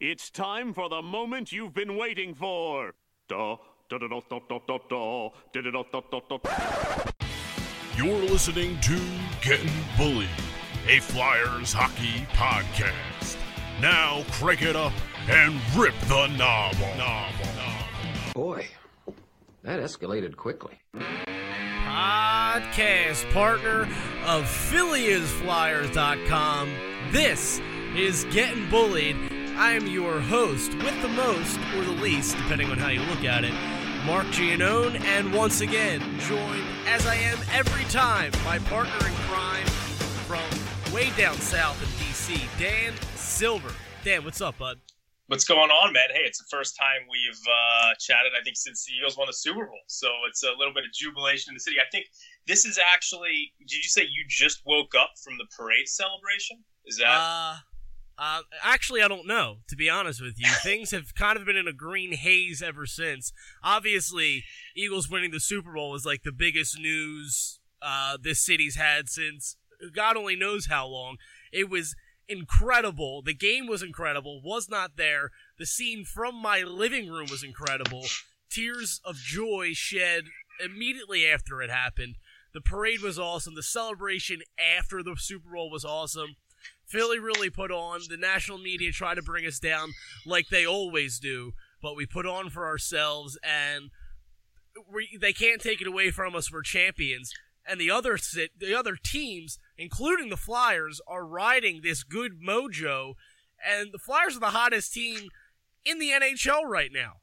It's time for the moment you've been waiting for. You're listening to Getting Bullied, a Flyers hockey podcast. Now crank it up and rip the knob. Boy, that escalated quickly. Podcast partner of PhillyIsFlyers.com. This is Getting Bullied I am your host with the most or the least, depending on how you look at it, Mark Giannone, and once again, joined as I am every time, my partner in crime from way down south in DC, Dan Silver. Dan, what's up, bud? What's going on, man? Hey, it's the first time we've uh, chatted, I think, since the Eagles won the Super Bowl. So it's a little bit of jubilation in the city. I think this is actually, did you say you just woke up from the parade celebration? Is that. Uh, uh, actually, I don't know. To be honest with you, things have kind of been in a green haze ever since. Obviously, Eagles winning the Super Bowl was like the biggest news uh, this city's had since God only knows how long. It was incredible. The game was incredible. Was not there. The scene from my living room was incredible. Tears of joy shed immediately after it happened. The parade was awesome. The celebration after the Super Bowl was awesome. Philly really put on. The national media tried to bring us down like they always do, but we put on for ourselves, and we, they can't take it away from us. We're champions, and the other the other teams, including the Flyers, are riding this good mojo, and the Flyers are the hottest team in the NHL right now.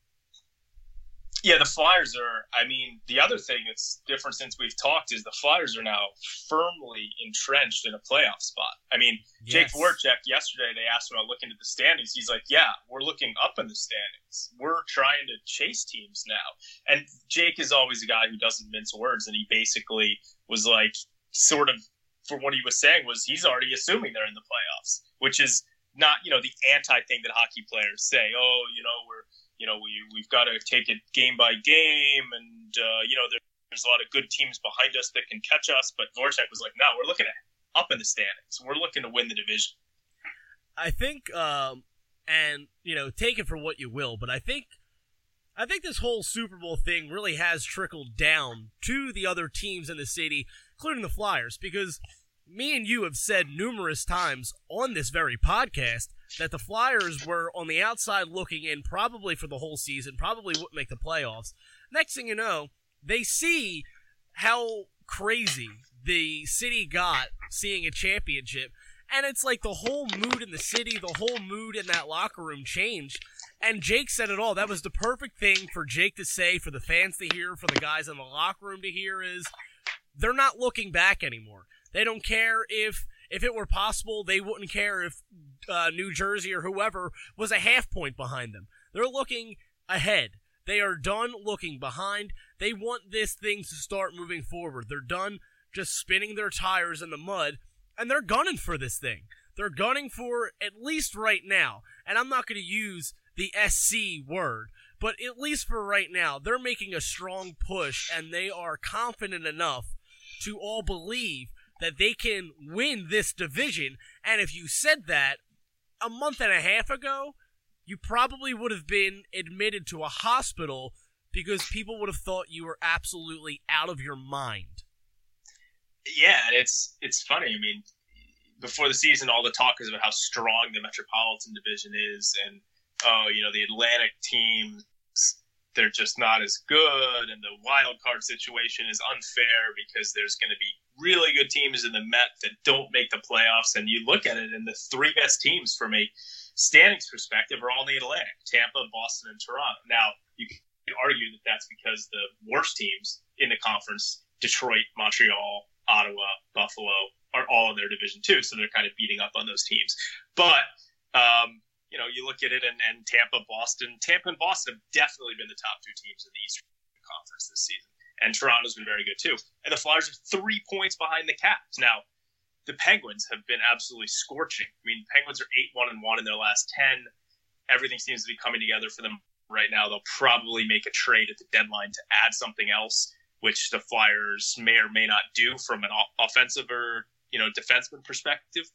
Yeah, the Flyers are. I mean, the other thing that's different since we've talked is the Flyers are now firmly entrenched in a playoff spot. I mean, Jake Yes. Voracek yesterday they asked him about looking at the standings. He's like, "Yeah, we're looking up in the standings. We're trying to chase teams now." And Jake is always a guy who doesn't mince words, and he basically was like, sort of, for what he was saying was he's already assuming they're in the playoffs, which is not you know the anti thing that hockey players say. Oh, you know we're you know we we've got to take it game by game, and uh, you know there, there's a lot of good teams behind us that can catch us. But Voracek was like, no, we're looking at up in the standings. We're looking to win the division. I think, um, and you know, take it for what you will, but I think, I think this whole Super Bowl thing really has trickled down to the other teams in the city, including the Flyers, because me and you have said numerous times on this very podcast that the Flyers were on the outside looking in, probably for the whole season, probably wouldn't make the playoffs. Next thing you know, they see how crazy the city got seeing a championship. And it's like the whole mood in the city, the whole mood in that locker room changed. And Jake said it all. That was the perfect thing for Jake to say, for the fans to hear, for the guys in the locker room to hear is they're not looking back anymore. They don't care if if it were possible, they wouldn't care if uh, New Jersey or whoever was a half point behind them. They're looking ahead. They are done looking behind. They want this thing to start moving forward. They're done just spinning their tires in the mud, and they're gunning for this thing. They're gunning for at least right now. And I'm not going to use the SC word, but at least for right now, they're making a strong push, and they are confident enough to all believe that they can win this division. And if you said that a month and a half ago, you probably would have been admitted to a hospital because people would have thought you were absolutely out of your mind. Yeah, it's it's funny. I mean, before the season, all the talk is about how strong the Metropolitan Division is, and oh, you know, the Atlantic teams they're just not as good, and the wild card situation is unfair because there's going to be really good teams in the Met that don't make the playoffs. And you look at it, and the three best teams from a standings perspective are all in the Atlantic: Tampa, Boston, and Toronto. Now you can argue that that's because the worst teams in the conference, Detroit, Montreal, Ottawa, Buffalo, are all in their division too. So they're kind of beating up on those teams. But um, you know, you look at it, and, and Tampa, Boston, Tampa and Boston have definitely been the top two teams in the Eastern Conference this season, and Toronto's been very good too. And the Flyers are three points behind the Caps now. The Penguins have been absolutely scorching. I mean, Penguins are eight one and one in their last ten. Everything seems to be coming together for them right now. They'll probably make a trade at the deadline to add something else, which the Flyers may or may not do from an offensive or you know defenseman perspective.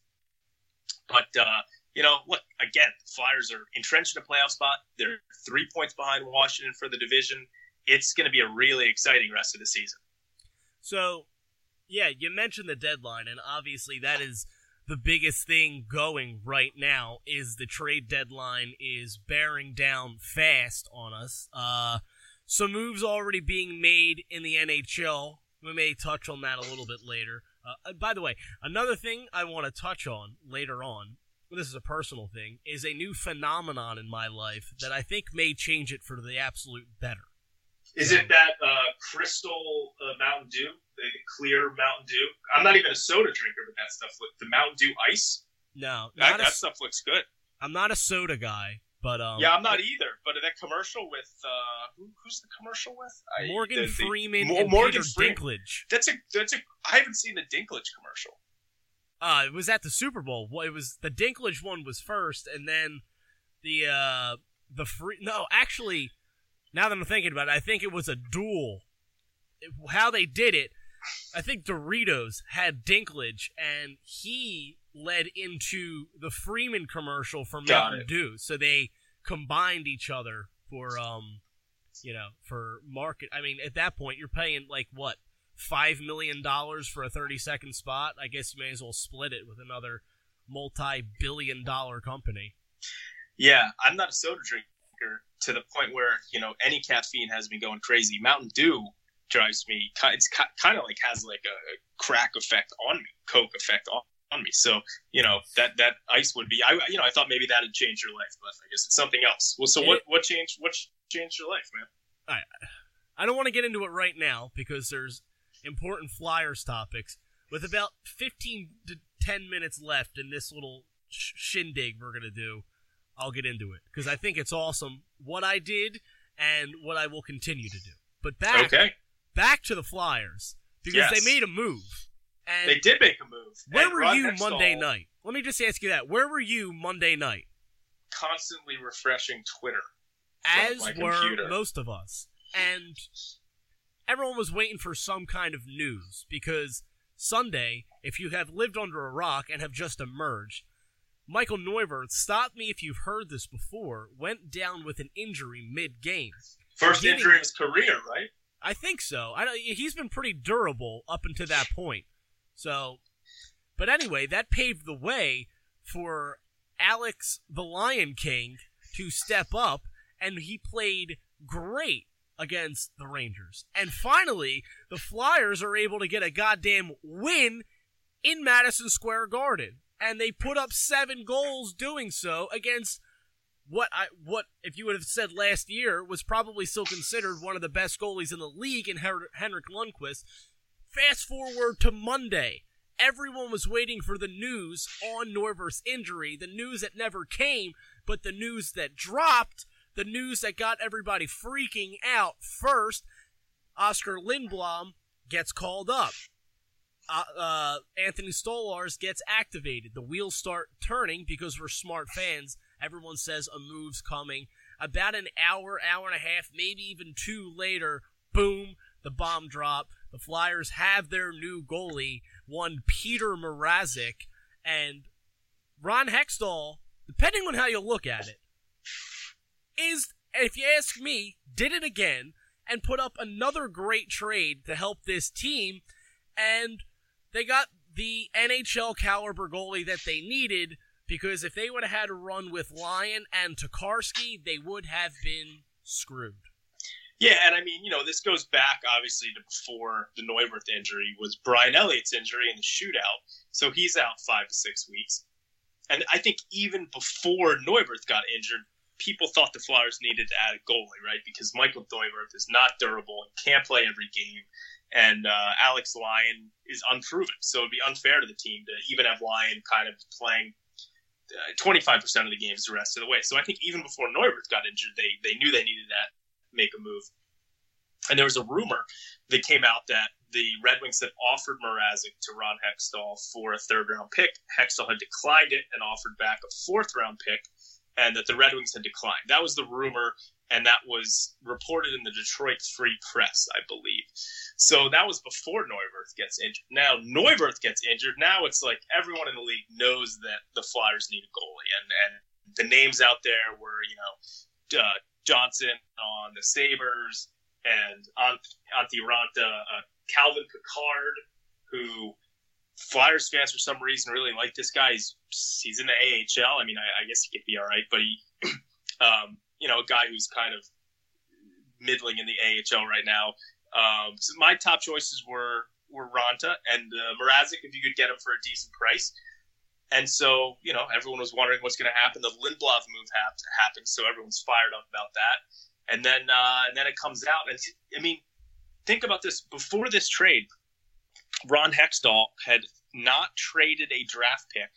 But uh, you know, look again, Flyers are entrenched in a playoff spot. They're three points behind Washington for the division. It's going to be a really exciting rest of the season. So, yeah, you mentioned the deadline, and obviously that is the biggest thing going right now. Is the trade deadline is bearing down fast on us. Uh, some moves already being made in the NHL. We may touch on that a little bit later. Uh, by the way, another thing I want to touch on later on this is a personal thing, is a new phenomenon in my life that I think may change it for the absolute better. Is it that uh, crystal uh, Mountain Dew, the clear Mountain Dew? I'm not even a soda drinker, but that stuff, look, the Mountain Dew Ice. No, that, a, that stuff looks good. I'm not a soda guy, but um, yeah, I'm not either. But that commercial with uh, who, who's the commercial with? Morgan the, Freeman and Morgan Peter Freeman. Dinklage. That's a that's a. I haven't seen the Dinklage commercial. Uh, it was at the Super Bowl. Well, it was the Dinklage one was first, and then the uh the free. No, actually, now that I'm thinking about it, I think it was a duel. It, how they did it, I think Doritos had Dinklage, and he led into the Freeman commercial for Mountain Dew. So they combined each other for um, you know, for market. I mean, at that point, you're paying like what five million dollars for a thirty second spot, I guess you may as well split it with another multi billion dollar company. Yeah, I'm not a soda drinker to the point where you know any caffeine has me going crazy. Mountain Dew drives me. It's kind of like has like a crack effect on me, Coke effect on, on me. So you know that that ice would be. I you know I thought maybe that'd change your life, but I guess it's something else. Well, so what what changed what changed your life, man? I I don't want to get into it right now because there's important Flyers topics. With about 15 to 10 minutes left in this little sh- shindig we're going to do, I'll get into it because I think it's awesome what I did and what I will continue to do. But back, okay. back to the Flyers because yes. they made a move. And they did make a move. Where and were you Monday night? Let me just ask you that. Where were you Monday night? Constantly refreshing Twitter. As were computer. most of us. And everyone was waiting for some kind of news because Sunday, if you have lived under a rock and have just emerged, Michael Neuvirth, stop me if you've heard this before, went down with an injury mid game. First Getting, injury in his career, right? I think so. I he's been pretty durable up until that point. So, but anyway, that paved the way for Alex the Lion King to step up, and he played great against the Rangers. And finally, the Flyers are able to get a goddamn win in Madison Square Garden. And they put up seven goals doing so against what I what if you would have said last year was probably still considered one of the best goalies in the league in Her- Henrik Lundqvist. Fast forward to Monday. Everyone was waiting for the news on Neuvirth's injury, the news that never came, but the news that dropped the news that got everybody freaking out first Oskar Lindblom gets called up. Uh, uh, Anthony Stolarz gets activated. The wheels start turning because we're smart fans. Everyone says a move's coming. About an hour, hour and a half, maybe even two later, boom, the bomb drop. The Flyers have their new goalie, one Peter Mrazek, and Ron Hextall, depending on how you look at it, is, if you ask me, did it again and put up another great trade to help this team. And they got the NHL caliber goalie that they needed because if they would have had to run with Lyon and Tokarski, they would have been screwed. Yeah, and I mean, you know, this goes back obviously to before the Neuvirth injury was Brian Elliott's injury in the shootout. So he's out five to six weeks. And I think even before Neuvirth got injured, people thought the Flyers needed to add a goalie, right? Because Michael Neuvirth is not durable and can't play every game, and uh, Alex Lyon is unproven. So it'd be unfair to the team to even have Lyon kind of playing uh, 25% of the games the rest of the way. So I think even before Neuvirth got injured, they they knew they needed that make a move. And there was a rumor that came out that the Red Wings had offered Mrazek to Ron Hextall for a third round pick. Hextall had declined it and offered back a fourth round pick and that the Red Wings had declined. That was the rumor, and that was reported in the Detroit Free Press, I believe. So that was before Neuvirth gets injured. Now Neuvirth gets injured. Now it's like everyone in the league knows that the Flyers need a goalie, and and the names out there were you know uh, Johnson on the Sabres and Antti Raanta, uh, Calvin Pickard, who Flyers fans for some reason really like this guy. He's he's in the AHL. I mean, I, I guess he could be all right, but he, um, you know, a guy who's kind of middling in the AHL right now. Um, so my top choices were were Raanta and uh, Mrazek if you could get him for a decent price. And so, you know, everyone was wondering what's going to happen. The Lindblom move happened, so everyone's fired up about that. And then, uh, and then it comes out, and I mean, think about this: before this trade, Ron Hextall had not traded a draft pick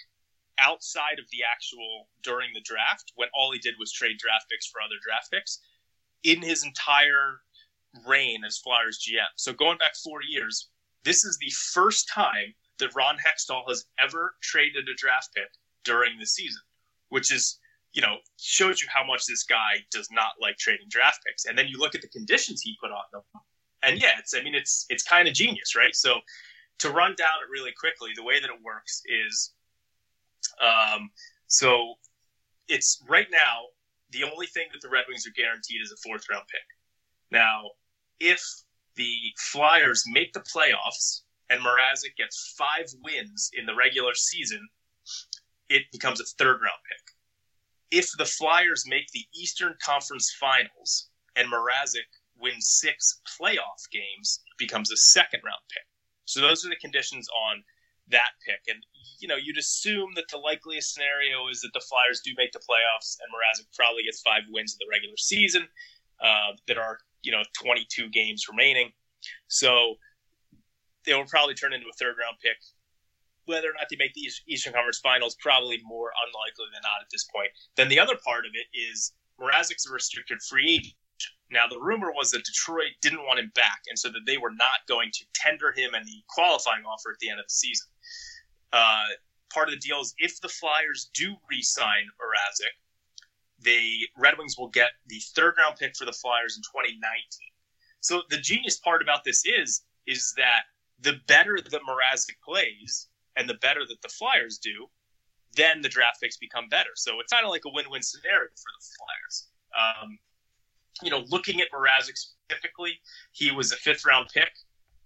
outside of the actual during the draft when all he did was trade draft picks for other draft picks in his entire reign as Flyers GM. So going back four years, this is the first time that Ron Hextall has ever traded a draft pick during the season, which is, you know, shows you how much this guy does not like trading draft picks. And then you look at the conditions he put on them. And yeah, it's I mean it's it's kind of genius, right? So to run down it really quickly, the way that it works is, um, so it's right now the only thing that the Red Wings are guaranteed is a fourth round pick. Now, if the Flyers make the playoffs and Mrazek gets five wins in the regular season, it becomes a third round pick. If the Flyers make the Eastern Conference Finals and Mrazek wins six playoff games, it becomes a second round pick. So those are the conditions on that pick. And, you know, you'd assume that the likeliest scenario is that the Flyers do make the playoffs and Mrazek probably gets five wins in the regular season. Uh, that are, you know, 22 games remaining. So they will probably turn into a third round pick. Whether or not they make the Eastern Conference Finals, probably more unlikely than not at this point. Then the other part of it is Mrazek's a restricted free agent. Now, the rumor was that Detroit didn't want him back, and so that they were not going to tender him any qualifying offer at the end of the season. Uh, part of the deal is if the Flyers do re sign Mrazek, the Red Wings will get the third round pick for the Flyers in 2019. So the genius part about this is is that the better that Mrazek plays and the better that the Flyers do, then the draft picks become better. So it's kind of like a win-win scenario for the Flyers. Um, you know, looking at Mrazek specifically, he was a fifth round pick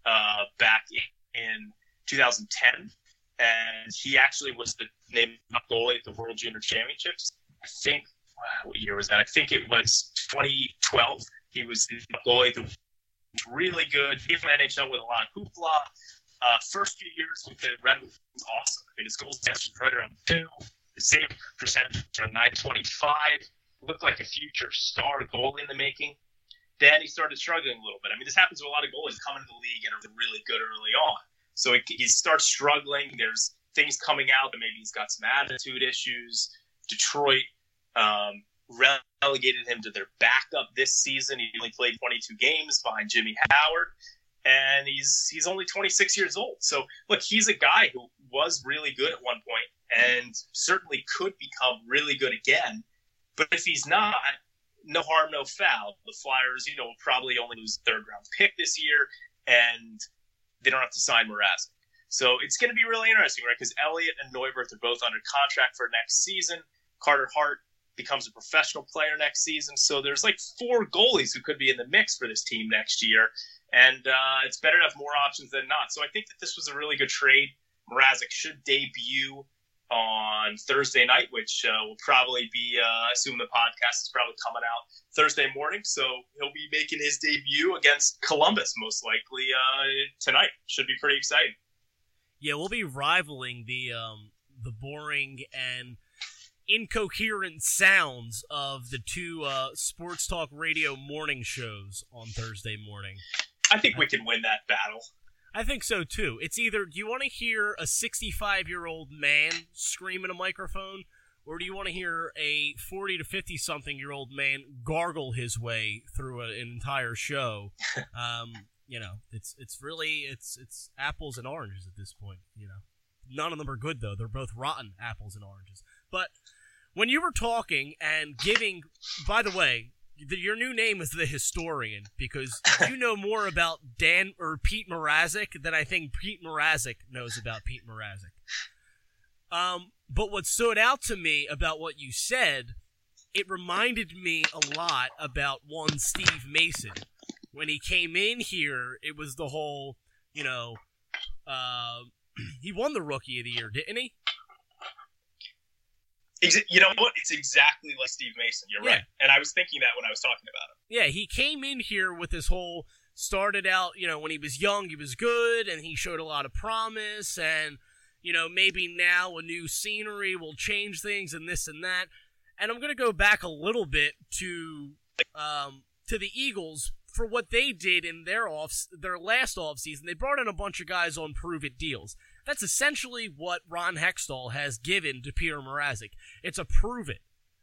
uh, back in, in 2010, and he actually was the named goalie at the World Junior Championships. I think what year was that? I think it was 2012. He was the goalie, really good. He from NHL with a lot of hoopla. Uh, first few years with the Red Wings was awesome. I mean, his goals against right around two. Save percentage around 925 looked like a future star goal in the making. Then he started struggling a little bit. I mean, this happens to a lot of goalies coming to the league and are really good early on. So he, starts struggling. There's things coming out that maybe he's got some attitude issues. Detroit um, relegated him to their backup this season. He only played 22 games behind Jimmy Howard, and he's he's only 26 years old. So look, he's a guy who was really good at one point and certainly could become really good again. But if he's not, no harm, no foul. The Flyers, you know, will probably only lose a third round pick this year, and they don't have to sign Mrazek. So it's going to be really interesting, right? Because Elliott and Neuvirth are both under contract for next season. Carter Hart becomes a professional player next season. So there's like four goalies who could be in the mix for this team next year. And uh, it's better to have more options than not. So I think that this was a really good trade. Mrazek should debut on Thursday night, which uh, will probably be, uh, I assume the podcast is probably coming out Thursday morning. So he'll be making his debut against Columbus, most likely uh, tonight. Should be pretty exciting. Yeah, we'll be rivaling the um, the boring and incoherent sounds of the two uh, sports talk radio morning shows on Thursday morning. I think we can win that battle. I think so too. It's either do you want to hear a 65 year old man scream in a microphone, or do you want to hear a 40 to 50 something year old man gargle his way through a, an entire show? um, you know, it's it's really it's it's apples and oranges at this point. You know, none of them are good though. They're both rotten apples and oranges. But when you were talking and giving, by the way, the, your new name is the historian because you know more about Dan or Pete Mrazek than I think Pete Mrazek knows about Pete Mrazek. Um, but what stood out to me about what you said, it reminded me a lot about one Steve Mason. When he came in here, it was the whole, you know, uh, he won the Rookie of the Year, didn't he? You know what? It's exactly like Steve Mason. You're yeah. right. And I was thinking that when I was talking about him. Yeah, he came in here with this whole started out, you know, when he was young, he was good and he showed a lot of promise and you know, maybe now a new scenery will change things and this and that. And I'm going to go back a little bit to um, to the Eagles for what they did in their off their last offseason. They brought in a bunch of guys on prove it deals. That's essentially what Ron Hextall has given to Peter Mrazek. It's a prove it.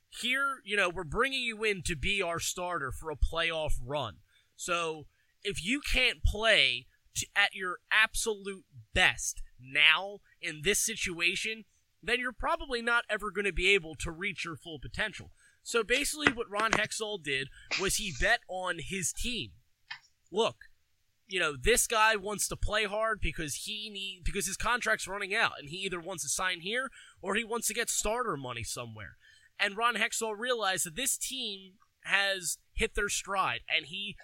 Here, you know, we're bringing you in to be our starter for a playoff run. So if you can't play to, at your absolute best now in this situation, then you're probably not ever going to be able to reach your full potential. So basically, what Ron Hextall did was he bet on his team. Look, you know, this guy wants to play hard because he need because his contract's running out, and he either wants to sign here or he wants to get starter money somewhere. And Ron Hextall realized that this team has hit their stride, and he,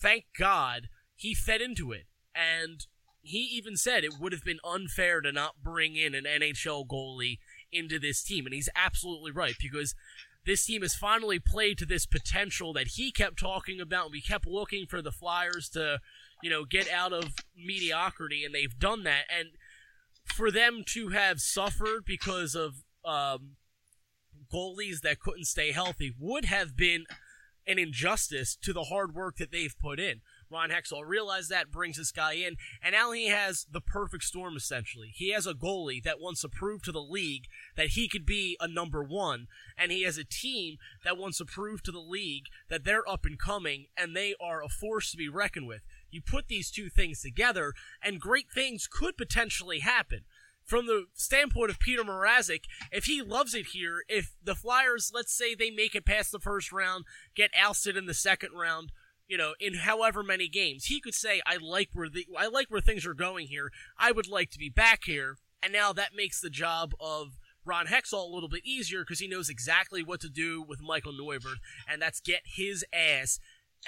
thank God, he fed into it. And he even said it would have been unfair to not bring in an NHL goalie into this team. And he's absolutely right because this team has finally played to this potential that he kept talking about. We kept looking for the Flyers to, you know, get out of mediocrity, and they've done that. And for them to have suffered because of um, goalies that couldn't stay healthy would have been an injustice to the hard work that they've put in. Ron Hextall realized that, brings this guy in, and now he has the perfect storm essentially. He has a goalie that wants to prove to the league that he could be a number one, and he has a team that wants to prove to the league that they're up and coming and they are a force to be reckoned with. You put these two things together, and great things could potentially happen from the standpoint of Peter Mrazek, if he loves it here, if the Flyers, let's say they make it past the first round, get ousted in the second round, you know, in however many games. He could say, "I like where the I like where things are going here. I would like to be back here." And now that makes the job of Ron Hextall a little bit easier because he knows exactly what to do with Michael Neuvirth, and that's get his ass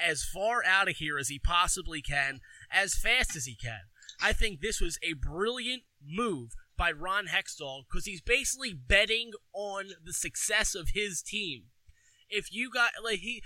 as far out of here as he possibly can, as fast as he can. I think this was a brilliant move by Ron Hextall because he's basically betting on the success of his team. If you got like he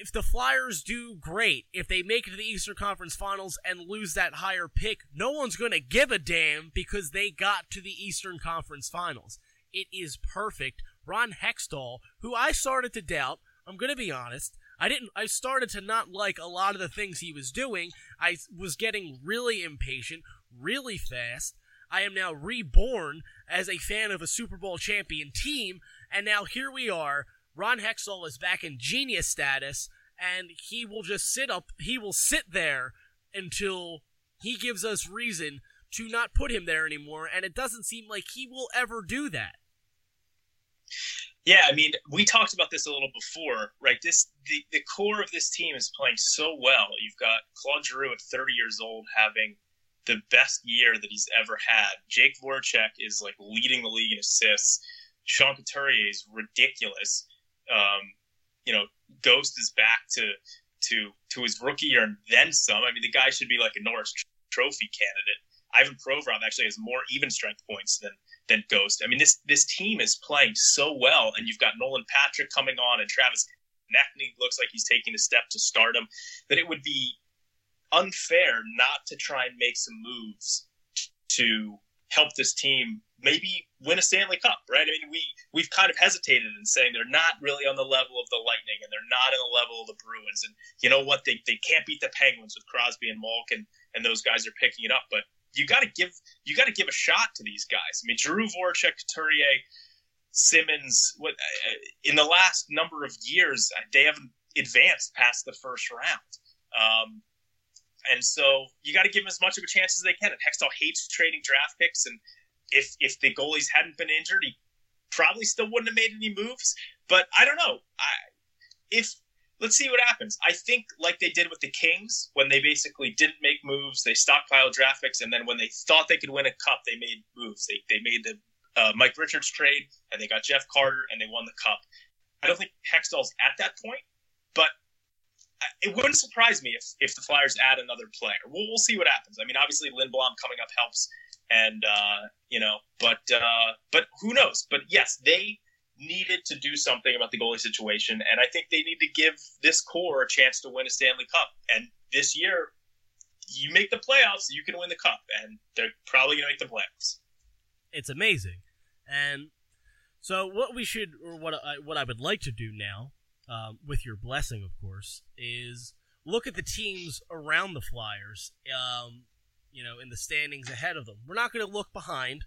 if the Flyers do great, if they make it to the Eastern Conference Finals and lose that higher pick, no one's going to give a damn because they got to the Eastern Conference Finals. It is perfect. Ron Hextall, who I started to doubt, I'm going to be honest, I didn't I started to not like a lot of the things he was doing. I was getting really impatient, really fast. I am now reborn as a fan of a Super Bowl champion team, and now here we are Ron Hextall is back in genius status, and he will just sit up. He will sit there until he gives us reason to not put him there anymore, and it doesn't seem like he will ever do that. Yeah, I mean, we talked about this a little before, right? This the, the core of this team is playing so well. You've got Claude Giroux at 30 years old having the best year that he's ever had. Jake Voracek is like leading the league in assists. Sean Couturier is ridiculous um, you know, Ghost is back to to to his rookie year and then some. I mean, the guy should be like a Norris Trophy candidate. Ivan Provorov actually has more even strength points than than Ghost. I mean, this this team is playing so well, and you've got Nolan Patrick coming on, and Travis Konecny looks like he's taking a step to stardom. That it would be unfair not to try and make some moves to help this team maybe win a Stanley Cup, right? I mean, we we've kind of hesitated in saying they're not really on the level of the Lightning and they're not on the level of the Bruins. And you know what? They they can't beat the Penguins with Crosby and Malkin, and those guys are picking it up. But you got to give you got to give a shot to these guys. I mean, Giroux, Voracek, Couturier, Simmonds. What uh, in the last number of years they haven't advanced past the first round. Um, and so you got to give them as much of a chance as they can. And Hextall hates trading draft picks, and if if the goalies hadn't been injured, he probably still wouldn't have made any moves. But I don't know. I if let's see what happens. I think like they did with the Kings when they basically didn't make moves, they stockpiled draft picks, and then when they thought they could win a cup, they made moves. They they made the uh, Mike Richards trade, and they got Jeff Carter, and they won the cup. I don't think Hextall's at that point, but it wouldn't surprise me if, if the Flyers add another player. We'll, we'll see what happens. I mean, obviously Lindblom coming up helps, and uh, you know, but uh, but who knows? But yes, they needed to do something about the goalie situation, and I think they need to give this core a chance to win a Stanley Cup. And this year, you make the playoffs, you can win the cup, and they're probably going to make the playoffs. It's amazing, and so what we should, or what I, what I would like to do now um, with your blessing, of course, is look at the teams around the Flyers, um, you know, in the standings ahead of them. We're not going to look behind.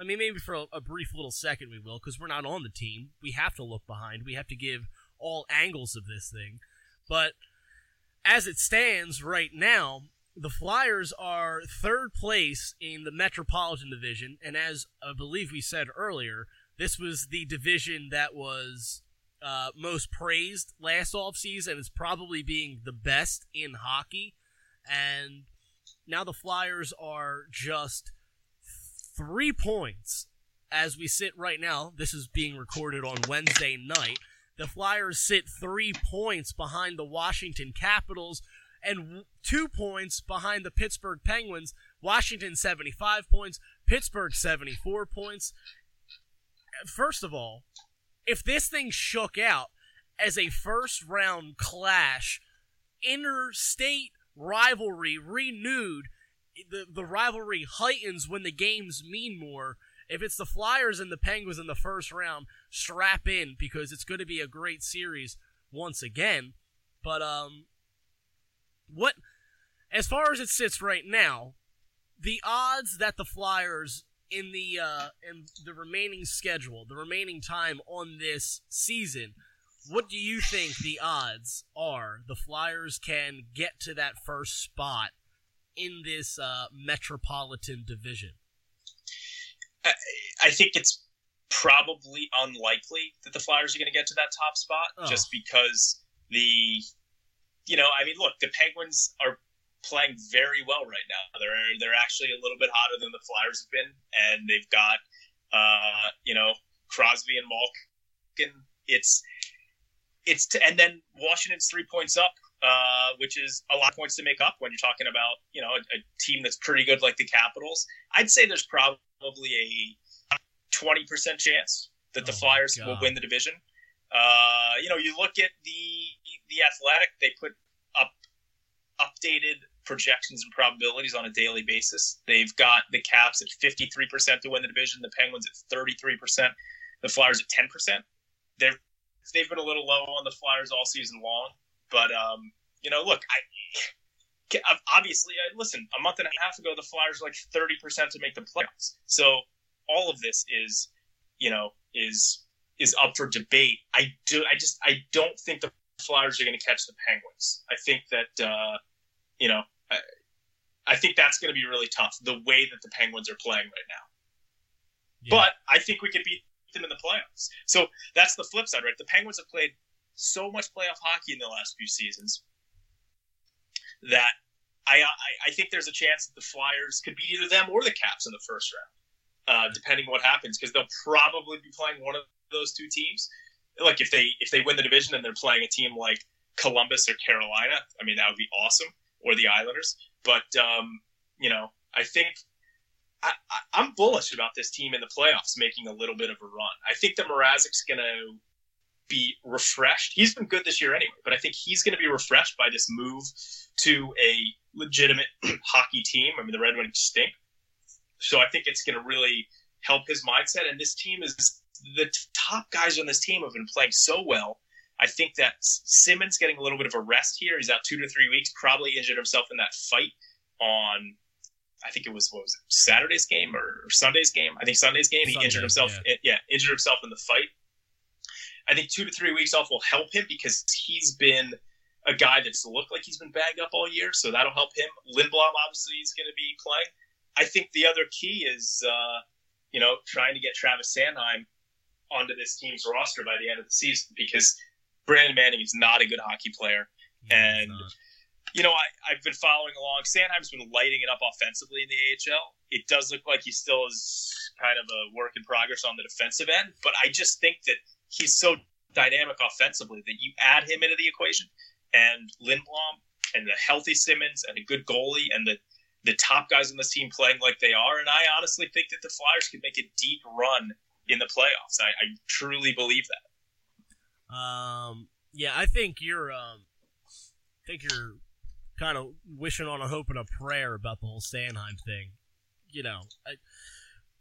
I mean, maybe for a, a brief little second we will, because we're not on the team. We have to look behind. We have to give all angles of this thing. But as it stands right now, the Flyers are third place in the Metropolitan Division, and as I believe we said earlier, this was the division that was uh, most praised last offseason. It's probably being the best in hockey. And now the Flyers are just three points as we sit right now. This is being recorded on Wednesday night. The Flyers sit three points behind the Washington Capitals and two points behind the Pittsburgh Penguins. Washington 75 points, Pittsburgh 74 points. First of all, if this thing shook out as a first round clash, interstate rivalry renewed, the, the rivalry heightens when the games mean more. If it's the Flyers and the Penguins in the first round, strap in because it's going to be a great series once again. But um what as far as it sits right now, the odds that the Flyers in the uh, in the remaining schedule, the remaining time on this season, what do you think the odds are the Flyers can get to that first spot in this uh, metropolitan division? I, I think it's probably unlikely that the Flyers are going to get to that top spot, oh. just because the, you know, I mean, look, the Penguins are playing very well right now. They're they're actually a little bit hotter than the Flyers have been, and they've got uh, you know Crosby and Malkin. It's it's to, and then Washington's three points up, uh, which is a lot of points to make up when you're talking about you know a, a team that's pretty good like the Capitals. I'd say there's probably a twenty percent chance that the oh Flyers will win the division. Uh, you know, you look at the the Athletic; they put up updated projections and probabilities on a daily basis. They've got the Caps at 53% to win the division, the Penguins at 33%, the Flyers at 10%. They're they've been a little low on the Flyers all season long, but um, you know, look, I obviously, I, listen, a month and a half ago, the Flyers were like 30% to make the playoffs. So all of this is, you know, is is up for debate. I do, I just, I don't think the Flyers are going to catch the Penguins. I think that, uh, you know, I, I think that's going to be really tough. The way that the Penguins are playing right now. Yeah. But I think we could beat them in the playoffs. So that's the flip side, right? The Penguins have played so much playoff hockey in the last few seasons that I, I, I think there's a chance that the Flyers could be either them or the Caps in the first round, uh, depending what happens, because they'll probably be playing one of those two teams. Like if they if they win the division and they're playing a team like Columbus or Carolina, I mean that would be awesome or the Islanders. But um, you know, I think I, am bullish about this team in the playoffs making a little bit of a run. I think that Mrazek's going to be refreshed. He's been good this year anyway, but I think he's going to be refreshed by this move to a legitimate hockey team. I mean, the Red Wings stink, so I think it's going to really help his mindset. And this team is the top guys on this team have been playing so well I think that Simmonds getting a little bit of a rest here. He's out two to three weeks. Probably injured himself in that fight on, I think it was what was it Saturday's game or Sunday's game? I think Sunday's game. He injured himself. Yeah. yeah, injured himself in the fight. I think two to three weeks off will help him because he's been a guy that's looked like he's been bagged up all year, so that'll help him. Lindblom obviously is going to be playing. I think the other key is, uh, you know, trying to get Travis Sanheim onto this team's roster by the end of the season because Brandon Manning is not a good hockey player. Yeah, and you know, I, I've been following along. Sanheim's been lighting it up offensively in the AHL. It does look like he still is kind of a work in progress on the defensive end, but I just think that he's so dynamic offensively that you add him into the equation, and Lindblom and the healthy Simmonds and a good goalie and the the top guys on this team playing like they are, and I honestly think that the Flyers could make a deep run in the playoffs. I, I truly believe that. Um, yeah, I think you're. Um, I think you're kind of wishing on a hope and a prayer about the whole Sanheim thing. You know,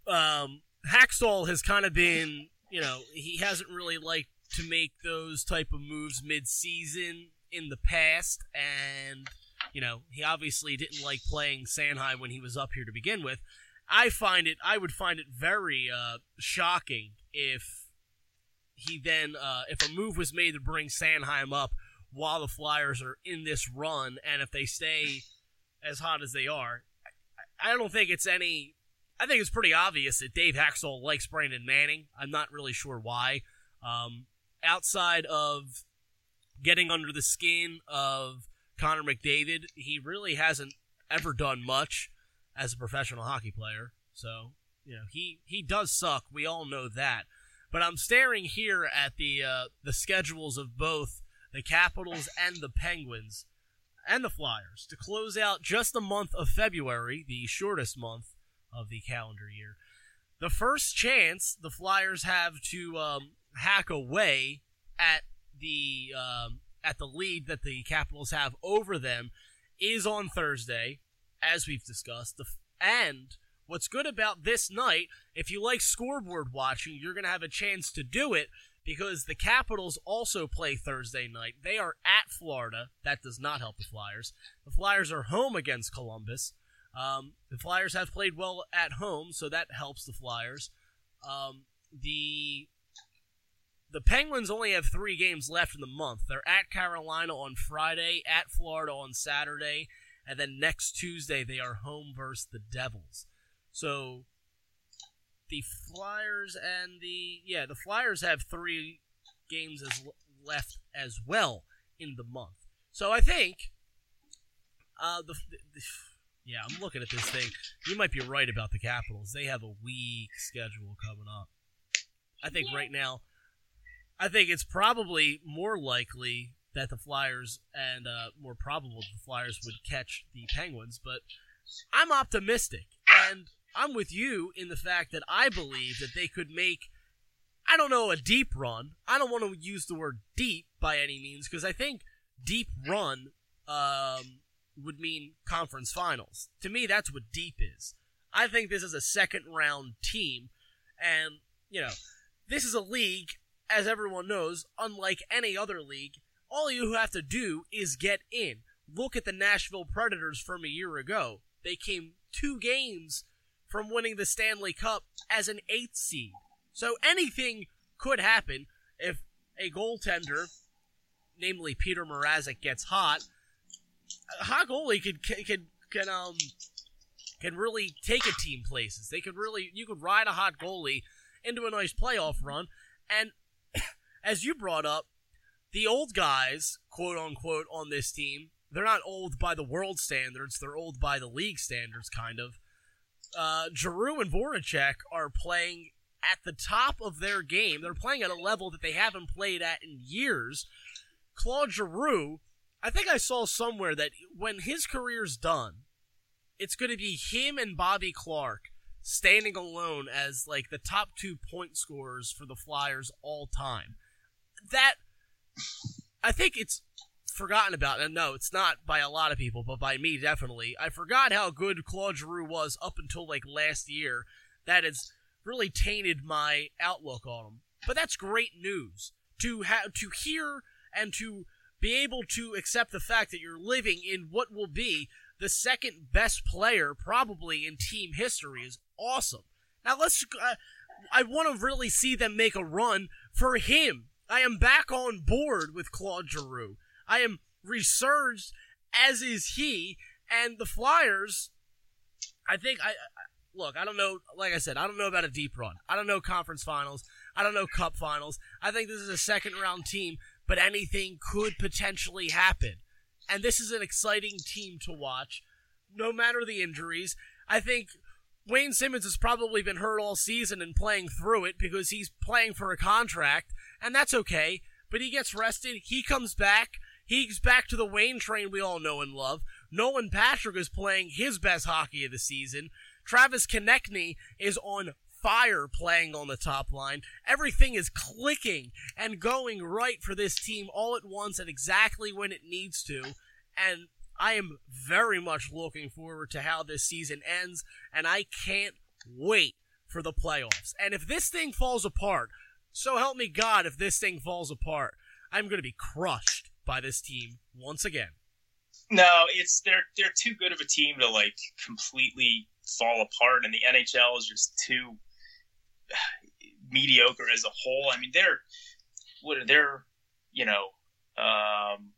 I, um, Hextall has kind of been. You know, he hasn't really liked to make those type of moves mid-season in the past, and you know, he obviously didn't like playing Sanheim when he was up here to begin with. I find it. I would find it very uh, shocking if he then, uh, if a move was made to bring Sanheim up while the Flyers are in this run, and if they stay as hot as they are, I don't think it's any. I think it's pretty obvious that Dave Hextall likes Brandon Manning. I'm not really sure why. Um, outside of getting under the skin of Connor McDavid, he really hasn't ever done much as a professional hockey player. So, you know, he, he does suck. We all know that. But I'm staring here at the uh, the schedules of both the Capitals and the Penguins and the Flyers to close out just the month of February, the shortest month of the calendar year. The first chance the Flyers have to um, hack away at the um, at the lead that the Capitals have over them is on Thursday, as we've discussed. The, and what's good about this night, if you like scoreboard watching, you're going to have a chance to do it because the Capitals also play Thursday night. They are at Florida. That does not help the Flyers. The Flyers are home against Columbus. Um, the Flyers have played well at home, so that helps the Flyers. Um, the the Penguins only have three games left in the month. They're at Carolina on Friday, at Florida on Saturday, and then next Tuesday they are home versus the Devils. So the Flyers and the yeah the Flyers have three games as left as well in the month. So I think uh, the, the yeah I'm looking at this thing. You might be right about the Capitals. They have a weak schedule coming up. I think right now I think it's probably more likely that the Flyers and uh, more probable that the Flyers would catch the Penguins, but I'm optimistic, and I'm with you in the fact that I believe that they could make, I don't know, a deep run. I don't want to use the word deep by any means because I think deep run um, would mean conference finals. To me, that's what deep is. I think this is a second round team, and you know, this is a league as everyone knows, unlike any other league, all you have to do is get in. Look at the Nashville Predators from a year ago. They came two games from winning the Stanley Cup as an eighth seed. So anything could happen if a goaltender, namely Peter Mrazek, gets hot. Goalie could could can um can really take a team places. They could really you could ride a hot goalie into a nice playoff run. And as you brought up, the old guys, quote unquote, on this team, they're not old by the world standards, they're old by the league standards, kind of. Uh, Giroux and Voracek are playing at the top of their game. They're playing at a level that they haven't played at in years. Claude Giroux, I think I saw somewhere that when his career's done, it's going to be him and Bobby Clarke standing alone as like the top two point scorers for the Flyers all time. That I think it's forgotten about. And no, it's not by a lot of people, but by me definitely. I forgot how good Claude Giroux was up until like last year. That has really tainted my outlook on him. But that's great news to have to hear and to be able to accept the fact that you're living in what will be the second best player probably in team history is awesome. Now let's. Uh, I want to really see them make a run for him. I am back on board with Claude Giroux. I am resurged, as is he, and the Flyers. I think I, I look. I don't know. Like I said, I don't know about a deep run. I don't know conference finals. I don't know Cup Finals. I think this is a second round team, but anything could potentially happen. And this is an exciting team to watch, no matter the injuries. I think Wayne Simmonds has probably been hurt all season and playing through it because he's playing for a contract, and that's okay. But he gets rested, he comes back, he's back to the Wayne train we all know and love. Nolan Patrick is playing his best hockey of the season. Travis Konecny is on fire playing on the top line. Everything is clicking and going right for this team all at once and exactly when it needs to. And I am very much looking forward to how this season ends, and I can't wait for the playoffs. And if this thing falls apart, so help me God, if this thing falls apart, I'm going to be crushed by this team once again. No, it's they're they're too good of a team to like completely fall apart, and the NHL is just too mediocre as a whole. I mean, they're what they're you know um,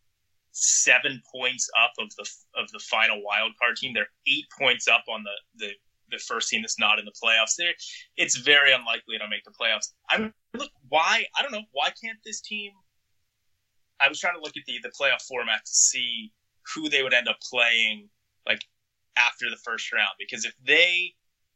seven points up of the of the final wild card team. They're eight points up on the the the first team that's not in the playoffs. There, it's very unlikely to make the playoffs. I'm look why I don't know why can't this team. I was trying to look at the the playoff format to see who they would end up playing like after the first round because if they,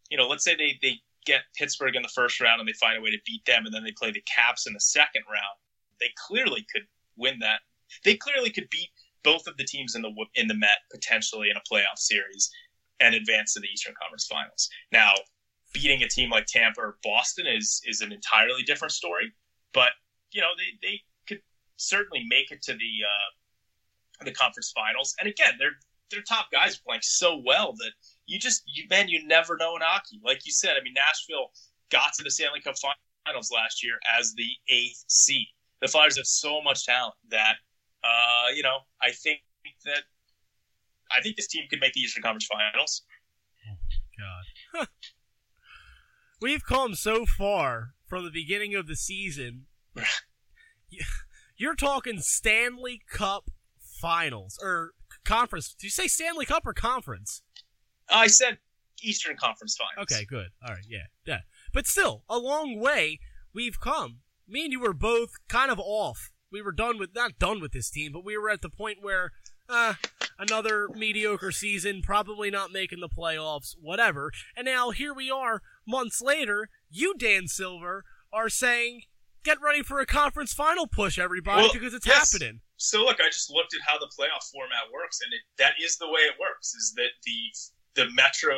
you know, let's say they they get Pittsburgh in the first round and they find a way to beat them and then they play the Caps in the second round, they clearly could win that. They clearly could beat both of the teams in the in the Met potentially in a playoff series and advance to the Eastern Conference Finals. Now, beating a team like Tampa or Boston is is an entirely different story, but you know they they could certainly make it to the uh, the conference finals. And again, their their top guys playing so well that you just you man you never know in hockey. Like you said, I mean Nashville got to the Stanley Cup Finals last year as the eighth seed. The Flyers have so much talent that uh, you know I think that I think this team could make the Eastern Conference Finals. Oh God. We've come so far from the beginning of the season. You're talking Stanley Cup Finals or conference. Do you say Stanley Cup or conference? I said Eastern Conference Finals. Okay, good. All right, yeah, yeah. But still, a long way we've come. Me and you were both kind of off. We were done with not done with this team, but we were at the point where uh, another mediocre season, probably not making the playoffs, whatever. And now here we are, months later. You, Dan Silver, are saying, "Get ready for a conference final push, everybody, Well, because it's yes. happening." So look, I just looked at how the playoff format works, and it, that is the way it works. Is that the the Metro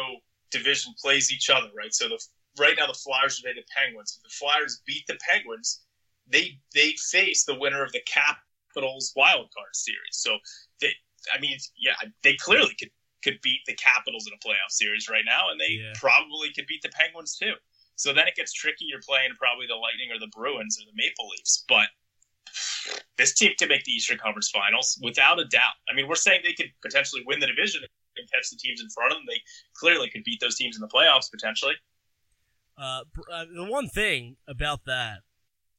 division plays each other, right? So the right now the Flyers play the Penguins. If the Flyers beat the Penguins, they they face the winner of the Capitals wild card series. So they, I mean, yeah, they clearly could could beat the Capitals in a playoff series right now, and they Yeah. probably could beat the Penguins too. So then it gets tricky. You're playing probably the Lightning or the Bruins or the Maple Leafs, but this team can make the Eastern Conference Finals without a doubt. I mean, we're saying they could potentially win the division and catch the teams in front of them. They clearly could beat those teams in the playoffs potentially. Uh, uh, the one thing about that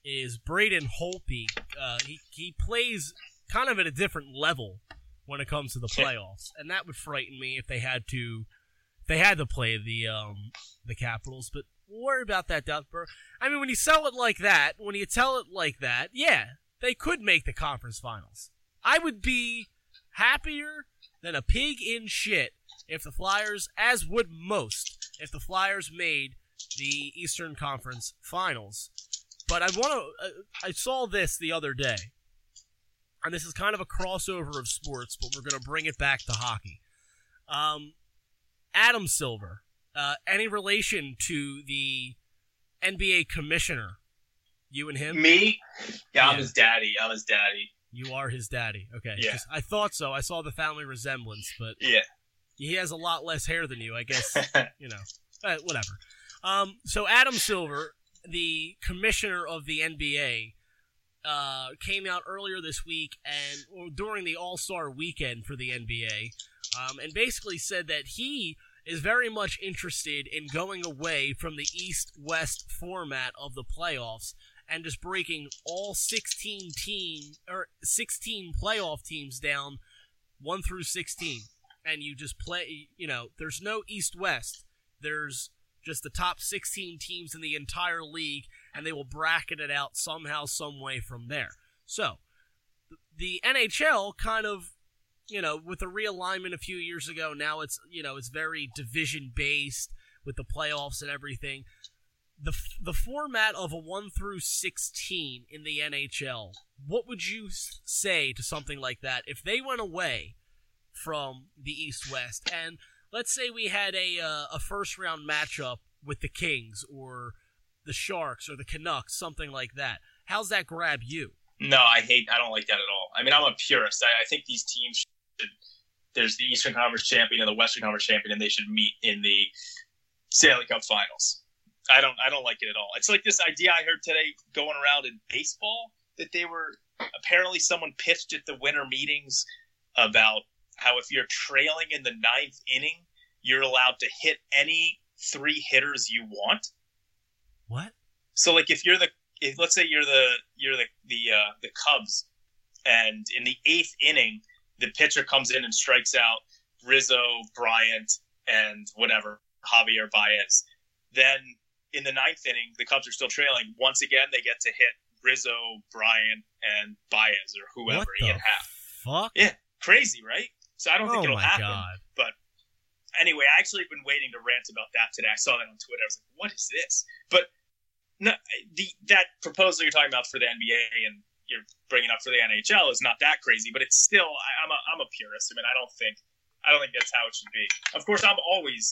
is Braden Holtby. Uh, he he plays kind of at a different level when it comes to the playoffs, and that would frighten me if they had to if they had to play the um the Capitals. But worry about that, Duffborough. I mean, when you sell it like that, when you tell it like that, yeah, they could make the conference finals. I would be happier than a pig in shit if the Flyers, as would most, if the Flyers made the Eastern Conference Finals. But I want to. Uh, I saw this the other day, and this is kind of a crossover of sports, but we're going to bring it back to hockey. Um, Adam Silver, uh, any relation to the NBA commissioner? You and him? Me, yeah, I'm Yeah. his daddy. I'm his daddy. You are his daddy. Okay. Yeah. I thought so. I saw the family resemblance, but Yeah. he has a lot less hair than you. I guess you know, uh, whatever. Um, so Adam Silver, the commissioner of the NBA, uh, came out earlier this week and or during the All Star weekend for the NBA, um, and basically said that he is very much interested in going away from the East West format of the playoffs and just breaking all 16 team or 16 playoff teams down 1 through 16 and you just play you know there's no east west there's just the top 16 teams in the entire league and they will bracket it out somehow, some way from there. So, the NHL kind of, you know, with the realignment a few years ago, now it's, you know, it's very division based with the playoffs and everything. The, the format of a 1 through 16 in the NHL, what would you say to something like that if they went away from the East West and let's say we had a uh, a first round matchup with the Kings or the Sharks or the Canucks, something like that. How's that grab you? No, I hate. I don't like that at all. I mean, I'm a purist. I, I think these teams should. There's the Eastern Conference champion and the Western Conference champion, and they should meet in the Stanley Cup Finals. I don't. I don't like it at all. It's like this idea I heard today going around in baseball that they were apparently someone pitched at the winter meetings about how if you're trailing in the ninth inning, you're allowed to hit any three hitters you want. What? So like if you're the if, let's say you're the you're the the uh, the Cubs, and in the eighth inning, the pitcher comes in and strikes out Rizzo, Bryant, and whatever Javier Baez. Then in the ninth inning, the Cubs are still trailing. Once again, they get to hit Rizzo, Bryant, and Baez or whoever what Ian Happ. Fuck. Yeah, crazy, right? So I don't think oh it'll my happen. god. But anyway, I actually have been waiting to rant about that today. I saw that on Twitter. I was like, "What is this?" But no, the that proposal you're talking about for the NBA and you're bringing up for the NHL is not that crazy, but it's still. I, I'm a I'm a purist. I mean, I don't think I don't think that's how it should be. Of course, I'm always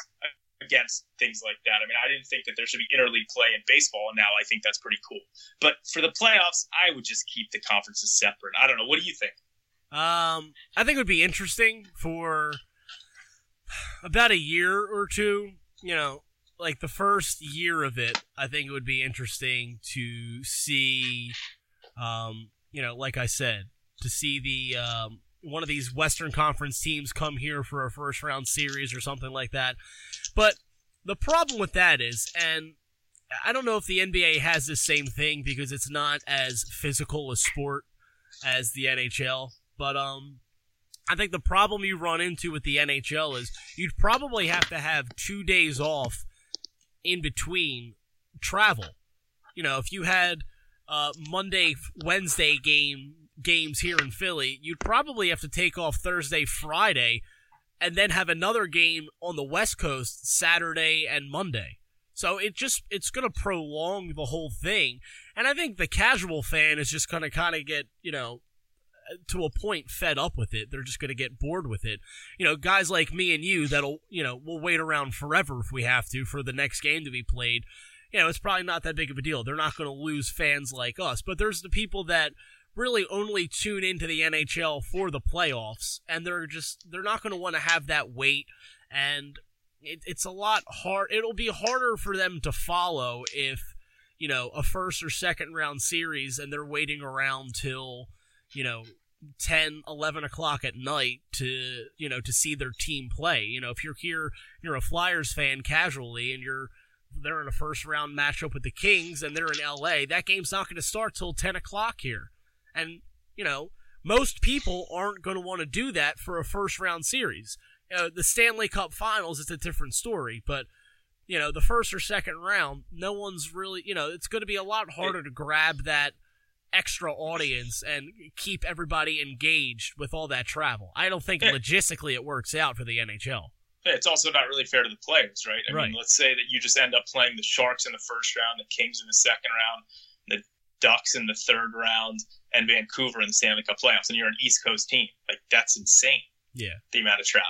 against things like that. I mean, I didn't think that there should be interleague play in baseball, and now I think that's pretty cool. But for the playoffs, I would just keep the conferences separate. I don't know. What do you think? Um, I think it would be interesting for about a year or two. You know, like the first year of it, I think it would be interesting to see. Um, you know, like I said, to see the um, one of these Western Conference teams come here for a first round series or something like that. But the problem with that is, and I don't know if the NBA has the same thing because it's not as physical a sport as the NHL. But um, I think the problem you run into with the NHL is you'd probably have to have two days off in between travel. You know, if you had uh, Monday, Wednesday game games here in Philly, you'd probably have to take off Thursday, Friday, and then have another game on the West Coast Saturday and Monday. So it just it's going to prolong the whole thing, and I think the casual fan is just going to kind of get you know to a point fed up with it. They're just going to get bored with it. You know, guys like me and you that'll, you know, we'll wait around forever if we have to for the next game to be played. You know, it's probably not that big of a deal. They're not going to lose fans like us, but there's the people that really only tune into the NHL for the playoffs and they're just they're not going to want to have that wait and it, it's a lot hard it'll be harder for them to follow if you know a first or second round series and they're waiting around till you know 10 11 o'clock at night to you know to see their team play. You know if you're here you're a flyers fan casually and you're they're in a first round matchup with the kings and they're in la that game's not going to start till 10 o'clock here and you know most people aren't going to want to do that for a first round series uh, the stanley cup finals it's a different story but you know the first or second round no one's really you know it's going to be a lot harder to grab that extra audience and keep everybody engaged with all that travel. I don't think Yeah. logistically it works out for the NHL. Yeah, It's also not really fair to the players, right? I Right. mean, let's say that you just end up playing the Sharks in the first round, the Kings in the second round, the Ducks in the third round, and Vancouver in the Stanley Cup playoffs, and you're an East Coast team. Like that's insane. Yeah. The amount of travel.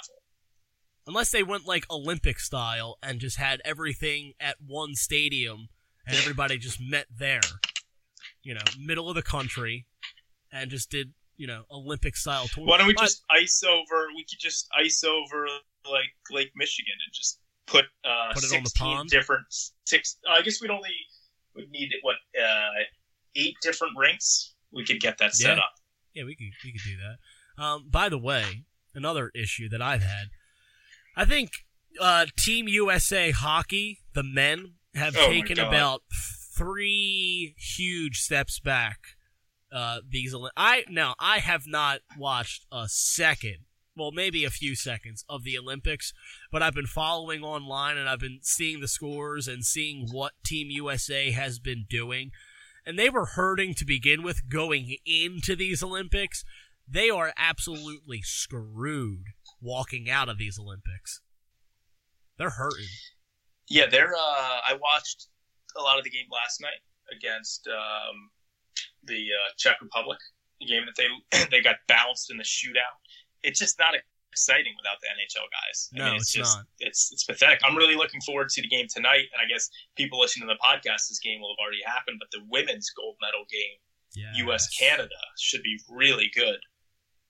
Unless they went like Olympic style and just had everything at one stadium and everybody just met there. You know, middle of the country and just did, you know, Olympic style tour. Why don't we But- just ice over? We could just ice over like Lake Michigan and just put uh, Put it on the pond? different six. I guess we'd only would need what uh, eight different rinks. We could get that set Yeah. up. Yeah, we could we could do that. Um, by the way, another issue that I've had, I think uh, Team USA hockey, the men, have Oh taken about three huge steps back. Uh, these I now I have not watched a second well, maybe a few seconds of the Olympics, but I've been following online and I've been seeing the scores and seeing what Team USA has been doing. And they were hurting to begin with going into these Olympics. They are absolutely screwed walking out of these Olympics. They're hurting. Yeah, they're. Uh, I watched a lot of the game last night against um, the uh, Czech Republic, the game that they they got bounced in the shootout. It's just not exciting without the NHL guys. I no, mean, it's, it's just, not. It's it's pathetic. I'm really looking forward to the game tonight, and I guess people listening to the podcast, this game will have already happened. But the women's gold medal game, yes. U.S. Canada, should be really good.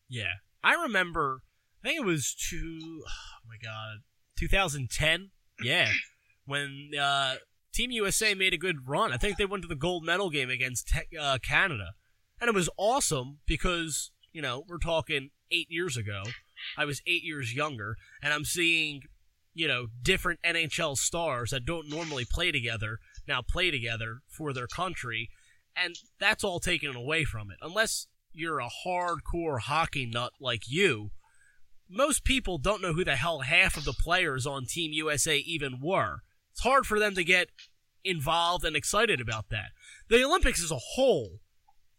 Yeah, I remember. I think it was two. Oh my god, 2010. Yeah, when uh, Team USA made a good run. I think they went to the gold medal game against uh, Canada, and it was awesome because you know we're talking eight years ago. I was eight years younger, and I'm seeing you know different NHL stars that don't normally play together now play together for their country, and that's all taken away from it. Unless you're a hardcore hockey nut like you, most people don't know who the hell half of the players on Team USA even were. It's hard for them to get involved and excited about that. The Olympics as a whole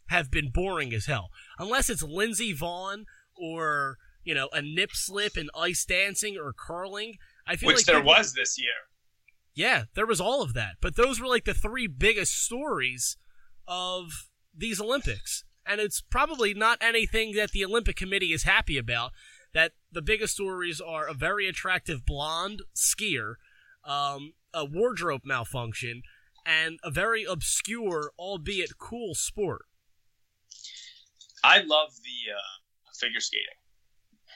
have been boring as hell. Unless it's Lindsey Vonn or, you know, a nip slip in ice dancing or curling. I feel Which like there people, was this year. Yeah, there was all of that. But those were like the three biggest stories of these Olympics. And it's probably not anything that the Olympic Committee is happy about. That the biggest stories are a very attractive blonde skier, um, a wardrobe malfunction, and a very obscure, albeit cool sport. I love the uh, figure skating.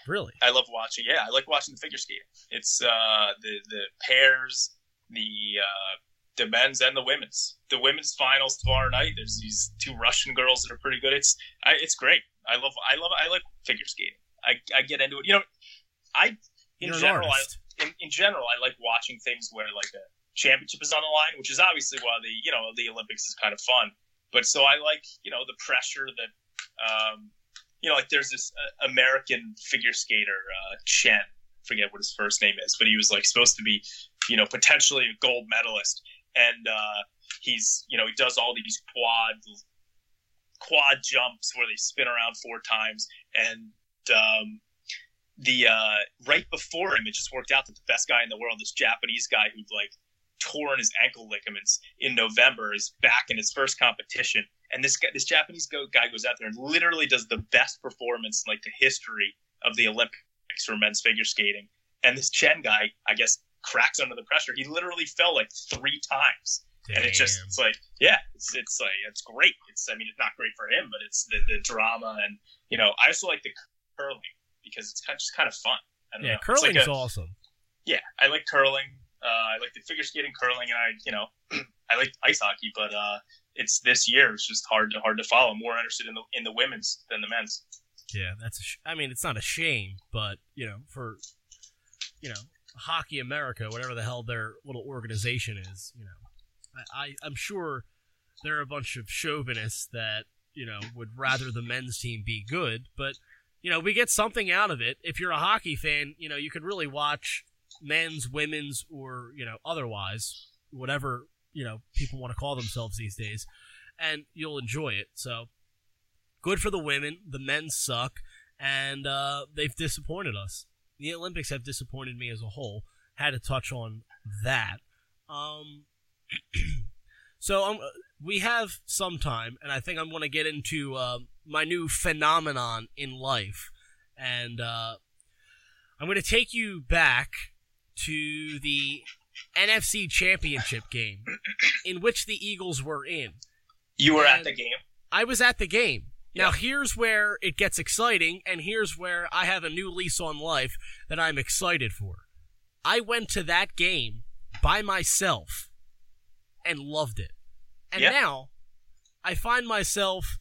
Really, I love watching. Yeah, I like watching the figure skating. It's uh, the the pairs, the uh, the men's and the women's. The women's finals tomorrow night. There's these two Russian girls that are pretty good. It's I, it's great. I love I love I like figure skating. I, I get into it. You know, I in You're general I, in, in general I like watching things where like a championship is on the line, which is obviously why the you know the Olympics is kind of fun. But so I like you know the pressure that um, you know, like there's this uh, American figure skater, uh, Chen. Forget what his first name is, but he was like supposed to be, you know, potentially a gold medalist, and uh, he's, you know, he does all these quad quad jumps where they spin around four times, and um, the uh, right before him, it just worked out that the best guy in the world, this Japanese guy who'd like torn his ankle ligaments in November, is back in his first competition and this guy, this Japanese guy goes out there and literally does the best performance in like the history of the Olympics for men's figure skating. And this Chen guy, I guess, cracks under the pressure. He literally fell like three times. Damn. And it's just, it's like, yeah, it's, it's like, it's great. It's, I mean, it's not great for him, but it's the, the drama. And, you know, I also like the curling because it's kind of, just kind of fun. yeah, curling like awesome. Yeah, I like curling. Uh, I like the figure skating, curling, and I, you know, I like ice hockey, but uh, it's this year. It's just hard to hard to follow. More interested in the in the women's than the men's. Yeah, that's. A sh- I mean, it's not a shame, but you know, for you know, Hockey America, whatever the hell their little organization is, you know, I, I I'm sure there are a bunch of chauvinists that you know would rather the men's team be good, but you know, we get something out of it. If you're a hockey fan, you know, you could really watch men's, women's, or you know, otherwise, whatever you know people want to call themselves these days, and you'll enjoy it. So good for the women. The men suck, and uh, they've disappointed us. The Olympics have disappointed me as a whole. Had to touch on that. Um, so um, we have some time, and I think I'm going to get into uh, my new phenomenon in life, and uh, I'm going to take you back to the NFC Championship game in which the Eagles were in. You were and at the game? I was at the game. Yeah. Now, here's where it gets exciting, and here's where I have a new lease on life that I'm excited for. I went to that game by myself and loved it. And yeah. now I find myself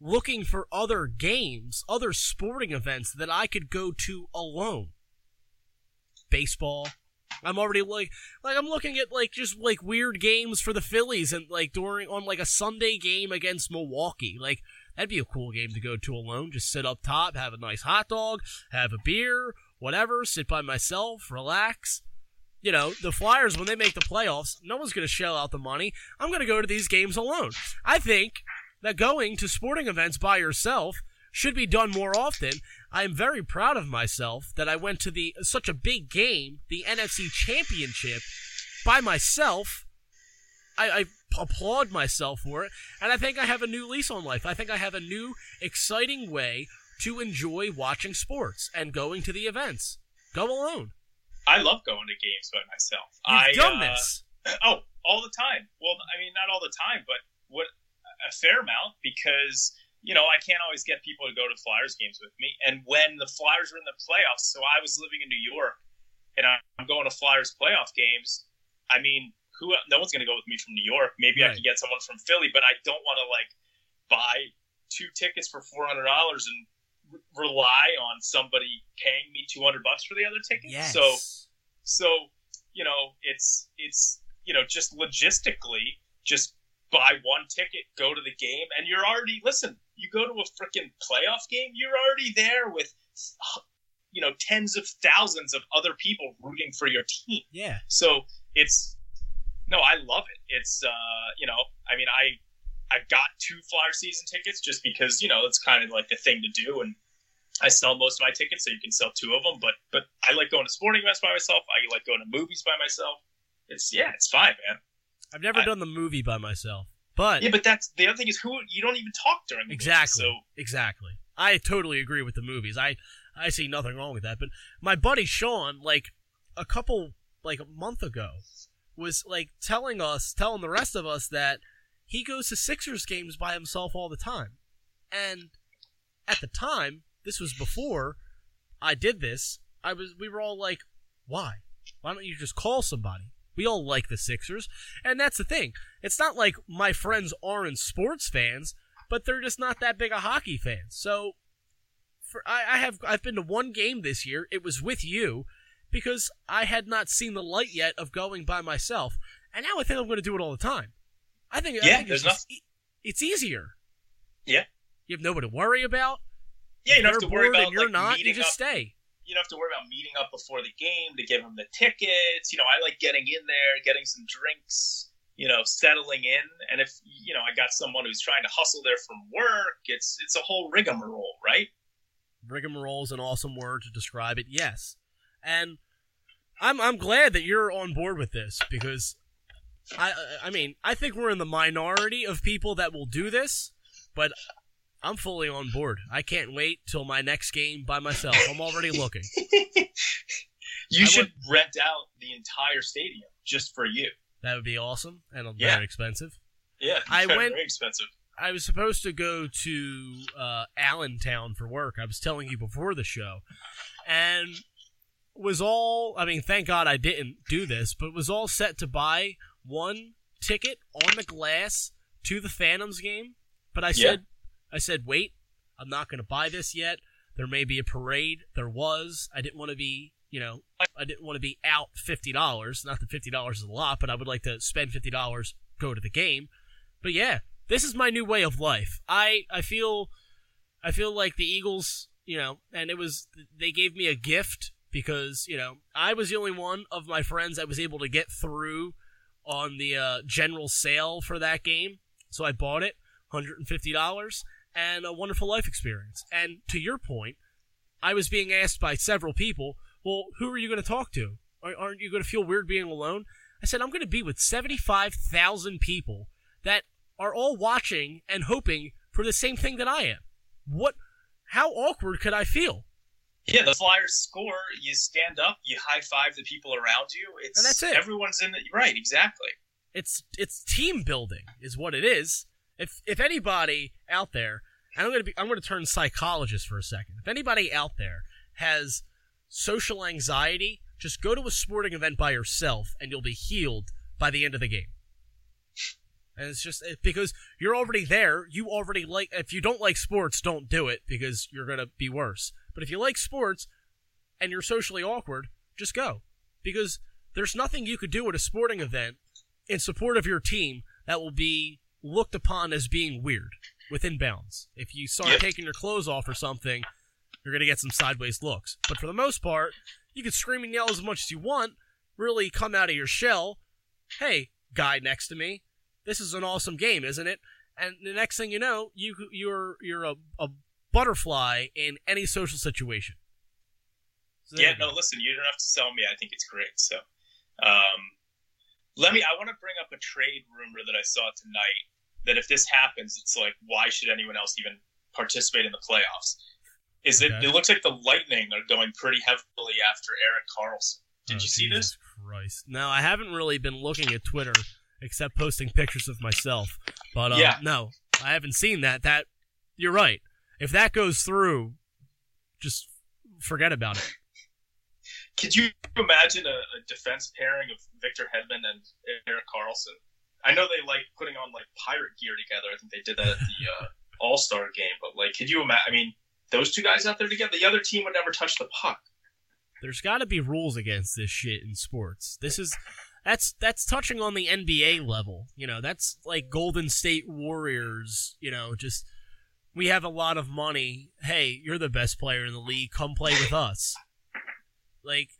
looking for other games, other sporting events that I could go to alone. Baseball, I'm already like like I'm looking at like just like weird games for the Phillies and like during on like a Sunday game against Milwaukee. Like That'd be a cool game to go to alone. Just sit up top, have a nice hot dog, have a beer, whatever, sit by myself, relax. You know, the Flyers, when they make the playoffs, no one's going to shell out the money. I'm going to go to these games alone. I think that going to sporting events by yourself should be done more often. I am very proud of myself that I went to the such a big game, the NFC Championship, by myself. I, I applaud myself for it, and I think I have a new lease on life. I think I have a new, exciting way to enjoy watching sports and going to the events. Go alone. I love going to games by myself. You've I, done uh, this. Oh, all the time. Well, I mean, not all the time, but what a fair amount because you know I can't always get people to go to Flyers games with me. And when the Flyers were in the playoffs, so I was living in New York, and I'm going to Flyers playoff games. I mean, who? No one's going to go with me from New York. Maybe I Right. could get someone from Philly, but I don't want to like buy two tickets for four hundred dollars and re- rely on somebody paying me two hundred bucks for the other ticket. Yes. So so you know it's it's you know just logistically just buy one ticket go to the game and you're already listen you go to a freaking playoff game you're already there with you know tens of thousands of other people rooting for your team yeah. so it's no i love it it's uh you know i mean i i got two flyer season tickets just because you know it's kind of like the thing to do and I sell most of my tickets, so you can sell two of them. But but I like going to sporting events by myself. I like going to movies by myself. It's yeah, it's fine, man. I've never I- done the movie by myself, but Yeah, but that's the other thing is who you don't even talk during the movie, Exactly. So Exactly. I totally agree with the movies. I I see nothing wrong with that. But my buddy Sean, like a couple like a month ago, was like telling us, telling the rest of us that he goes to Sixers games by himself all the time. And at the time, this was before I did this, I was we were all like, Why? Why don't you just call somebody? We all like the Sixers. And that's the thing. It's not like my friends aren't sports fans but they're just not that big a hockey fans. So for I, I have I've been to one game this year. It was with you because I had not seen the light yet of going by myself, and now I think I'm going to do it all the time. I think I Yeah, think there's it's, e- it's easier. Yeah. you have nobody to worry about. yeah, you don't have to worry about and you're like, not. You just up. stay. You don't have to worry about meeting up before the game to give them the tickets. You know, I like getting in there, getting some drinks. You know, settling in, and if you know, I got someone who's trying to hustle there from work. It's it's a whole rigmarole, right? Rigmarole is an awesome word to describe it. Yes, and I'm I'm glad that you're on board with this because I I mean I think we're in the minority of people that will do this, but I'm fully on board. I can't wait till my next game by myself. I'm already looking. You I should rent out the entire stadium just for you. That would be awesome and Yeah. very expensive. Yeah, I went- very expensive. I was supposed to go to uh, Allentown for work. I was telling you before the show, and was all. I mean, thank God I didn't do this, but was all set to buy one ticket on the glass to the Phantoms game. But I Yeah. said, I said, wait, I'm not going to buy this yet. There may be a parade. There was. I didn't want to be, you know, I didn't want to be out fifty dollars. Not that fifty dollars is a lot, but I would like to spend fifty dollars, go to the game. But yeah, this is my new way of life. I I feel I feel like the Eagles, you know, and it was they gave me a gift because you know I was the only one of my friends that was able to get through on the uh, general sale for that game, so I bought it, hundred and fifty dollars, and a wonderful life experience. And to your point, I was being asked by several people, "Well, who are you going to talk to? Aren't you going to feel weird being alone?" I said, "I'm going to be with seventy-five thousand people that are all watching and hoping for the same thing that I am. What? How awkward could I feel? Yeah, the Flyers score. You stand up, you high five the people around you. It's And that's it. Everyone's in it. right, exactly. It's it's team building is what it is. If if anybody out there, and I'm gonna be I'm gonna turn psychologist for a second. If anybody out there has social anxiety, just go to a sporting event by yourself, and you'll be healed by the end of the game. And it's just it, because you're already there. You already like. If you don't like sports, don't do it because you're gonna be worse. But if you like sports and you're socially awkward, just go because there's nothing you could do at a sporting event in support of your team that will be looked upon as being weird. within bounds. If you start taking your clothes off or something, you're gonna get some sideways looks. But for the most part, you can scream and yell as much as you want. Really come out of your shell. Hey, guy next to me, this is an awesome game, isn't it? And the next thing you know, you you're you're a, a butterfly in any social situation. So Yeah, no, listen, you don't have to sell me. I think it's great. So, um, let me. I want to bring up a trade rumor that I saw tonight. That if this happens, it's like, why should anyone else even participate in the playoffs? Is it? Okay. It looks like the Lightning are going pretty heavily after Erik Karlsson. Did Oh, you see Jesus this? Christ. No, I haven't really been looking at Twitter except posting pictures of myself. But um, Yeah. no, I haven't seen that. That you're right. If that goes through, just forget about it. Could you imagine a, a defense pairing of Victor Hedman and Erik Karlsson? I know they like putting on like pirate gear together. I think they did that at the uh, All Star game. But like, could you imagine? I mean, those two guys out there together, the other team would never touch the puck. There's got to be rules against this shit in sports. This is that's that's touching on the NBA level. You know, that's like Golden State Warriors, you know, just we have a lot of money. Hey, you're the best player in the league. Come play with us. Like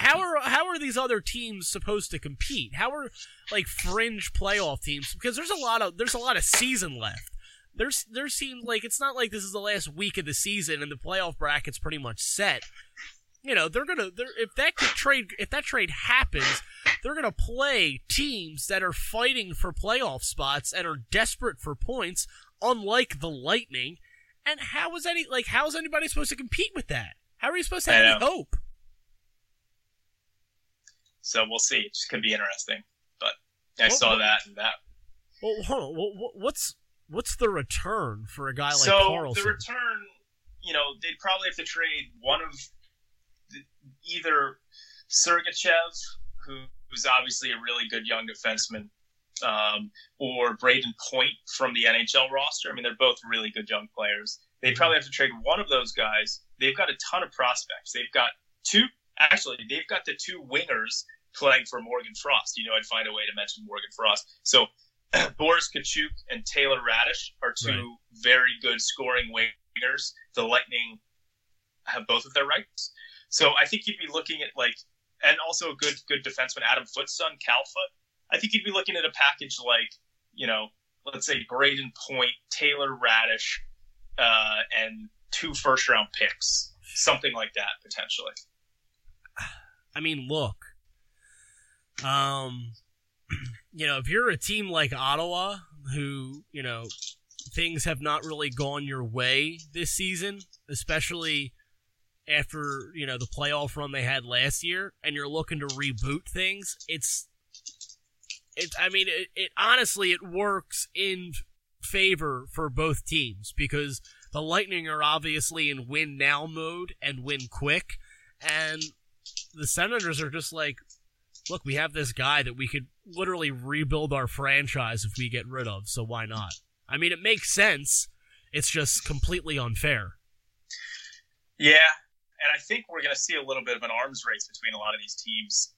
how are how are these other teams supposed to compete? How are like fringe playoff teams? Because there's a lot of there's a lot of season left. There's there seems like it's not like this is the last week of the season and the playoff bracket's pretty much set. You know they're gonna they're, if that trade if that trade happens they're gonna play teams that are fighting for playoff spots and are desperate for points unlike the lightning. And how is any like how is anybody supposed to compete with that? How are you supposed to have any hope So we'll see. It could be interesting. But I Well, saw that and that. well hold on Wha- wha- what's what's the return for a guy like so Karlsson the return, you know, they'd probably have to trade one of the, either Sergachev, who, who's obviously a really good young defenseman, um, or Brayden Point from the NHL roster. I mean, they're both really good young players. They'd probably have to trade one of those guys. They've got a ton of prospects. They've got two. Actually, they've got the two wingers playing for Morgan Frost. You know, I'd find a way to mention Morgan Frost. So Boris Katchouk and Taylor Raddysh are two Right. very good scoring wingers. The Lightning have both of their rights. So I think you'd be looking at like, and also a good good defenseman, Adam Foote's son, Cal Foote. I think you'd be looking at a package like, you know, let's say Brayden Point, Taylor Raddysh, uh, and two first round picks, something like that potentially. I mean, look. Um, you know, if you're a team like Ottawa, who you know things have not really gone your way this season, especially after you know the playoff run they had last year, and you're looking to reboot things, it's it. I mean, it, it honestly it works in favor for both teams because the Lightning are obviously in win now mode and win quick, and the Senators are just like, look, we have this guy that we could literally rebuild our franchise if we get rid of, so why not? I mean, it makes sense. It's just completely unfair. Yeah, and I think we're going to see a little bit of an arms race between a lot of these teams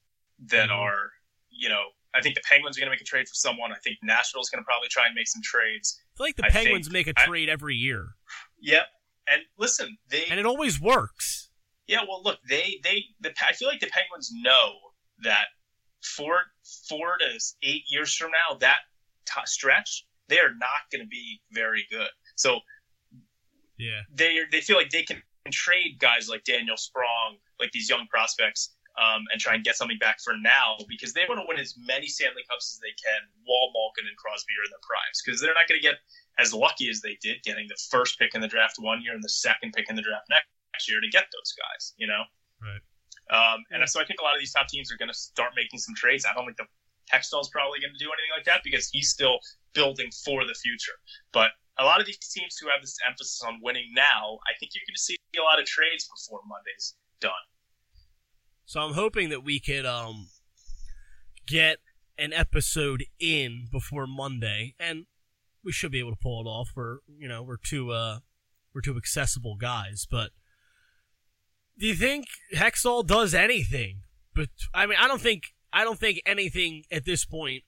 that Mhm. are, you know, I think the Penguins are going to make a trade for someone. I think Nashville's going to probably try and make some trades. I feel like the I Penguins think- make a trade every year, Yep. And listen, they and it always works. Yeah, well, look, they they the I feel like the Penguins know that four four to eight years from now, that t- stretch, they are not going to be very good. So Yeah. they they feel like they can trade guys like Daniel Sprong, like these young prospects, um, and try and get something back for now because they want to win as many Stanley Cups as they can while Malkin and Crosby are in their primes because they're not going to get as lucky as they did getting the first pick in the draft one year and the second pick in the draft next next year to get those guys, you know? Right. Um, and so I think a lot of these top teams are going to start making some trades. I don't think the Hextall's probably going to do anything like that because he's still building for the future. But a lot of these teams who have this emphasis on winning now, I think you're going to see a lot of trades before Monday's done. So I'm hoping that we could um get an episode in before Monday, and we should be able to pull it off. We're you know we're two uh we're two accessible guys, but do you think Hextall does anything? But I mean, I don't think I don't think anything at this point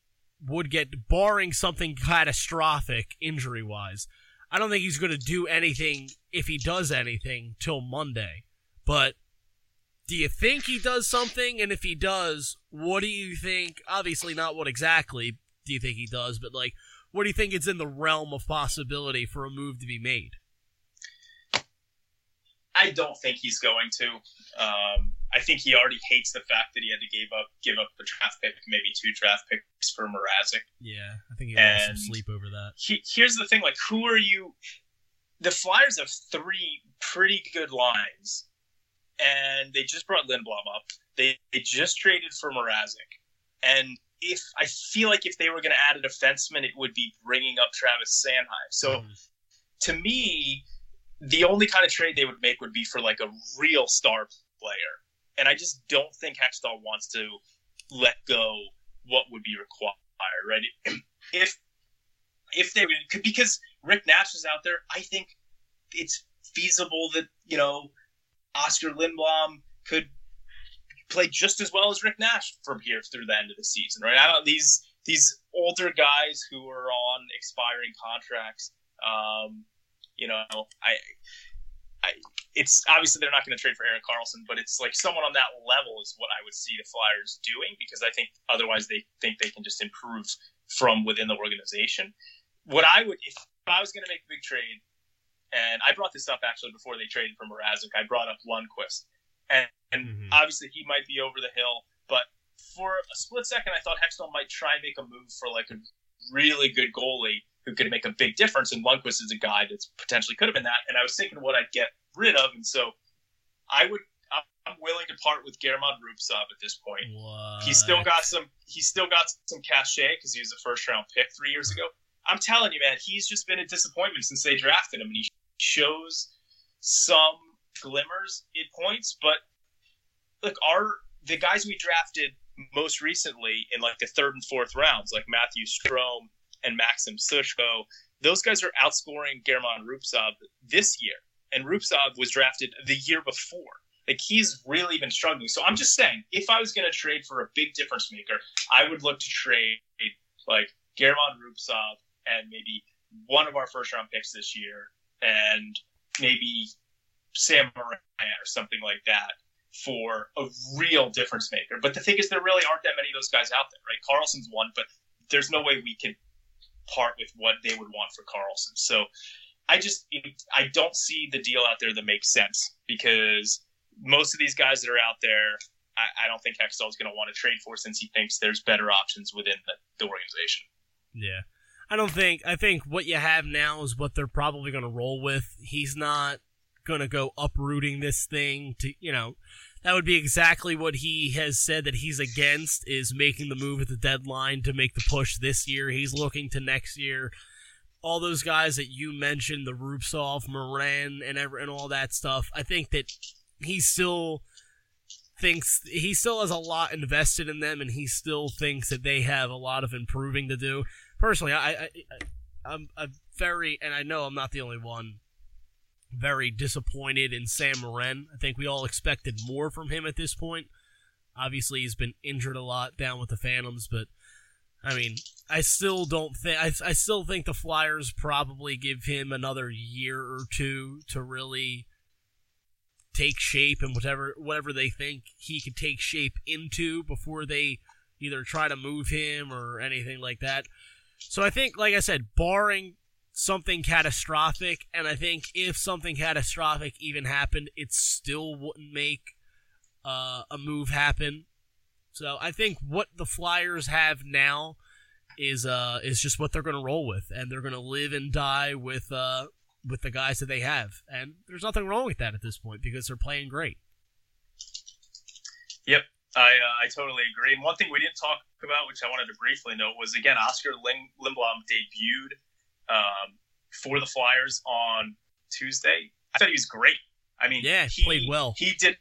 would get, barring something catastrophic injury wise. I don't think he's going to do anything if he does anything till Monday. But do you think he does something? And if he does, what do you think? Obviously, not what exactly do you think he does, but like, what do you think is in the realm of possibility for a move to be made? I don't think he's going to. Um, I think he already hates the fact that he had to give up give up a draft pick, maybe two draft picks for Mrazek. Yeah, I think he lost some sleep over that. He, here's the thing: like, who are you? The Flyers have three pretty good lines, and they just brought Lindblom up. They, they just traded for Mrazek, and if I feel like if they were going to add a defenseman, it would be bringing up Travis Sanheim. So, mm. to me, the only kind of trade they would make would be for like a real star player. And I just don't think Hextall wants to let go what would be required, right? If if they because Rick Nash is out there, I think it's feasible that you know Oskar Lindblom could play just as well as Rick Nash from here through the end of the season, right? I don't these these older guys who are on expiring contracts. Um, you know, I, I, it's obviously they're not going to trade for Erik Karlsson, but it's like someone on that level is what I would see the Flyers doing because I think otherwise they think they can just improve from within the organization. What I would, if I was going to make a big trade, and I brought this up actually before they traded for Mrazek, I brought up Lundqvist, and, and mm-hmm. obviously he might be over the hill, but for a split second I thought Hextall might try and make a move for like a really good goalie who could make a big difference. And Lundqvist is a guy that's potentially could have been that. And I was thinking what I'd get rid of, and so I would. I'm willing to part with German Rubtsov at this point. What? He's still got some. He's still got some cachet because he was a first round pick three years ago. I'm telling you, man, he's just been a disappointment since they drafted him, and he shows some glimmers at points. But look, our the guys we drafted most recently in like the third and fourth rounds, like Matthew Strome and Maxim Sushko, those guys are outscoring German Rubtsov this year. And Rubtsov was drafted the year before. Like he's really been struggling. So I'm just saying, if I was going to trade for a big difference maker, I would look to trade like German Rubtsov and maybe one of our first round picks this year and maybe Sam Morin or something like that for a real difference maker. But the thing is, there really aren't that many of those guys out there, right? Karlsson's one, but there's no way we can part with what they would want for Karlsson. So I just I don't see the deal out there that makes sense because most of these guys that are out there, I, I don't think Hextall is going to want to trade for since he thinks there's better options within the, the organization. Yeah. I don't think I think what you have now is what they're probably going to roll with. He's not going to go uprooting this thing to, you know, that would be exactly what he has said that he's against is making the move at the deadline to make the push this year. He's looking to next year. All those guys that you mentioned, the Rubtsov, Morin, and ever and all that stuff. I think that he still thinks he still has a lot invested in them, and he still thinks that they have a lot of improving to do. Personally, I, I, I I'm, I'm very, and I know I'm not the only one very disappointed in Sam Morin. I think we all expected more from him at this point. Obviously, he's been injured a lot down with the Phantoms, but I mean, I still don't think I, I still think the Flyers probably give him another year or two to really take shape and whatever whatever they think he could take shape into before they either try to move him or anything like that. So I think, like I said, barring something catastrophic, and I think if something catastrophic even happened, it still wouldn't make uh, a move happen. So I think what the Flyers have now is uh is just what they're going to roll with, and they're going to live and die with uh with the guys that they have, and there's nothing wrong with that at this point because they're playing great. Yep, I uh, I totally agree. And one thing we didn't talk about, which I wanted to briefly note, was again Oskar Lindblom debuted um, for the Flyers on Tuesday. I thought he was great. I mean, yeah, he played well. He did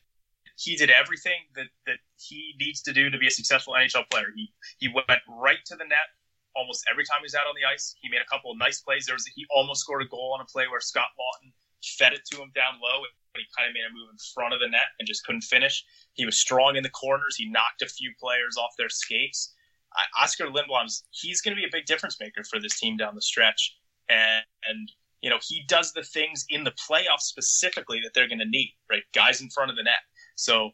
he did everything that, that he needs to do to be a successful NHL player. He he went right to the net almost every time he was out on the ice. He made a couple of nice plays. There was he almost scored a goal on a play where Scott Laughton fed it to him down low, and he kind of made a move in front of the net and just couldn't finish. He was strong in the corners. He knocked a few players off their skates. I, Oskar Lindblom's he's going to be a big difference maker for this team down the stretch, and, and you know he does the things in the playoffs specifically that they're going to need, right? Guys in front of the net. So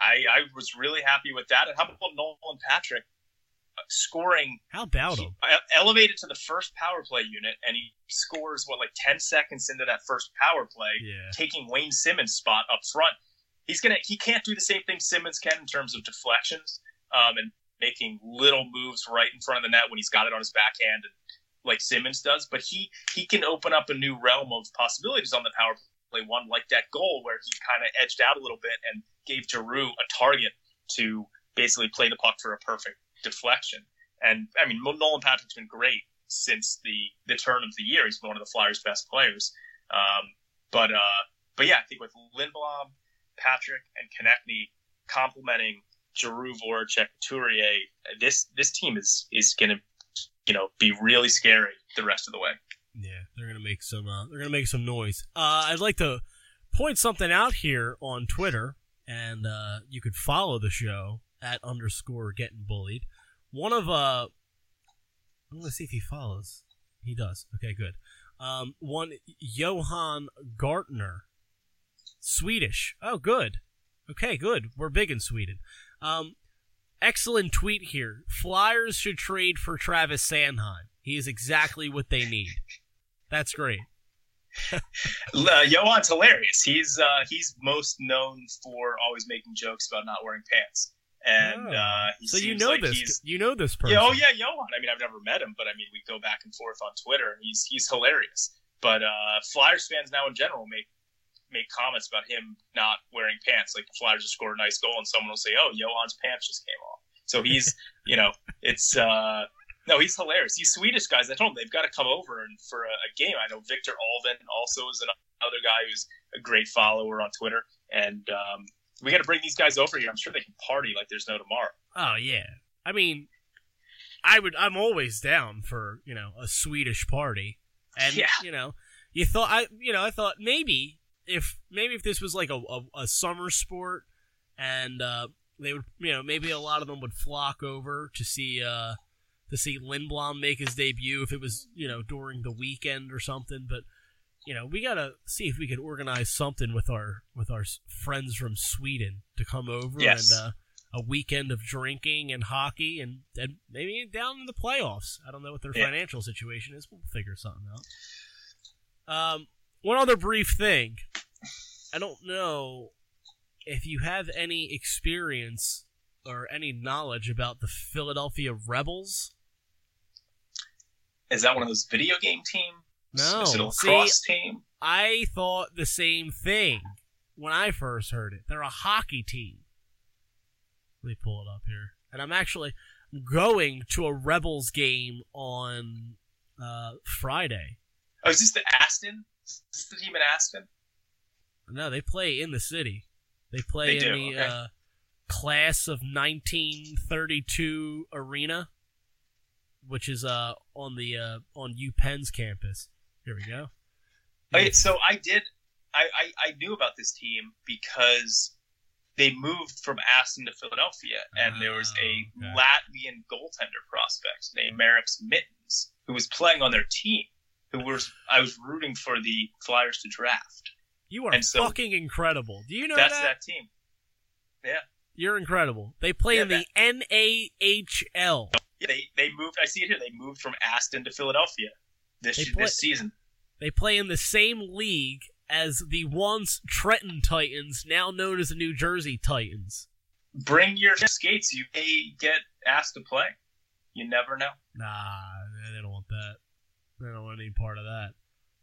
I, I was really happy with that. And how about Nolan Patrick uh, scoring? How about him? Elevated to the first power play unit, and he scores what like ten seconds into that first power play, Yeah. taking Wayne Simmonds' spot up front. He's gonna he can't do the same thing Simmonds can in terms of deflections um, and making little moves right in front of the net when he's got it on his backhand and like Simmonds does. But he he can open up a new realm of possibilities on the power play one, like that goal where he kind of edged out a little bit and gave Giroux a target to basically play the puck for a perfect deflection. And I mean, Nolan Patrick's been great since the the turn of the year. He's been one of the Flyers' best players. Um, but uh, but yeah, I think with Lindblom, Patrick, and Konecny complementing Giroux, Voracek, Couturier, this this team is is going to you know be really scary the rest of the way. Yeah, they're gonna make some. Uh, they're gonna make some noise. Uh, I'd like to point something out here on Twitter, and uh, you could follow the show at underscore getting bullied. One of uh, I'm gonna see if he follows. He does. Okay, good. Um, one Johan Gartner, Swedish. Oh, good. Okay, good. We're big in Sweden. Um, excellent tweet here. Flyers should trade for Travis Sanheim. He is exactly what they need. That's great. Uh, Johan's hilarious. He's uh, he's most known for always making jokes about not wearing pants, and Oh. uh, he so you know like this. He's, You know this person. yeah, oh yeah, Johan. I mean, I've never met him, but I mean, we go back and forth on Twitter, and he's he's hilarious. But uh, Flyers fans now in general make make comments about him not wearing pants. Like the Flyers just score a nice goal, and someone will say, "Oh, Johan's pants just came off." So he's, you know, it's uh, no, he's hilarious. These Swedish guys, I told them they've got to come over and for a, a game. I know Victor Alvin also is another guy who's a great follower on Twitter, and um, we got to bring these guys over here. I'm sure they can party like there's no tomorrow. Oh yeah. I mean, I would. I'm always down for you know a Swedish party, and Yeah. you know, you thought I, you know, I thought maybe if maybe if this was like a a, a summer sport, and uh, they would, you know, maybe a lot of them would flock over to see uh to see Lindblom make his debut if it was you know during the weekend or something, but. You know, we gotta see if we could organize something with our with our friends from Sweden to come over Yes. and uh, a weekend of drinking and hockey and, and maybe down in the playoffs. I don't know what their Yeah. financial situation is. We'll figure something out. Um, one other brief thing. I don't know if you have any experience or any knowledge about the Philadelphia Rebels. Is that one of those video game teams? No. Is it a See, team? I thought the same thing when I first heard it. They're a hockey team. Let me pull it up here. And I'm actually going to a Rebels game on uh, Friday. Oh, is this the Aston? Is this the team in Aston? No, they play in the city. They play They in do, the okay. uh, class of 1932 arena, which is uh, on the uh, on UPenn's campus. Here we go. Okay, so I did. I, I, I knew about this team because they moved from Aston to Philadelphia, and there was a Oh, okay. Latvian goaltender prospect named Mareks Mitens who was playing on their team. Who was I was rooting for the Flyers to draft. You are so- fucking incredible. Do you know That's that? that team. Yeah. You're incredible. They play Yeah, in the NAHL. Yeah, they they moved. I see it here. They moved from Aston to Philadelphia this play- this season. They play in the same league as the once Trenton Titans, now known as the New Jersey Titans. Bring your skates. You may get asked to play. You never know. Nah, they don't They don't want any part of that.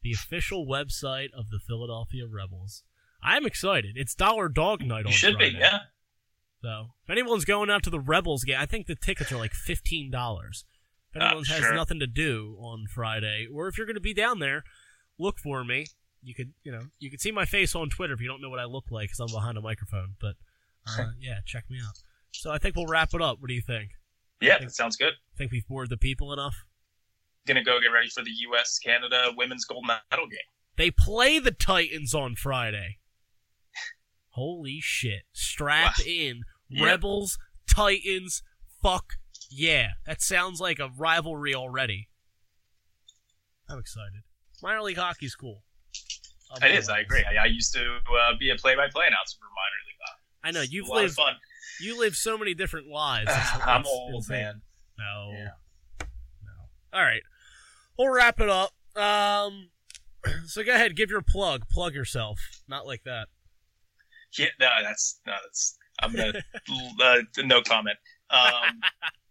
The official website of the Philadelphia Rebels. I'm excited. It's Dollar Dog Night on You should Friday. be. Yeah. So if anyone's going out to the Rebels game, I think the tickets are like fifteen dollars. If Ah, anyone has sure. nothing to do on Friday, or if you're going to be down there, look for me. You could, you know, you could see my face on Twitter if you don't know what I look like because I'm behind a microphone. But uh, yeah, check me out. So I think we'll wrap it up. What do you think? Yeah, that sounds good. I think we've bored the people enough? Gonna go get ready for the U.S. Canada women's gold medal game. They play the Titans on Friday. Holy shit! Strap Wow. in, Yep. Rebels, Titans. Fuck Yeah, that sounds like a rivalry already. I'm excited. Minor league hockey's cool. It is. I agree. I, I used to uh, be a play-by-play announcer for minor league hockey. I know you've a lot of lived fun. you live so many different lives. It's- I'm it's old, insane. man. No. Yeah. No. All right. We'll wrap it up. Um so go ahead, give your plug. Plug yourself. Not like that. Yeah, no, that's no, that's. I'm gonna uh, no comment. Um,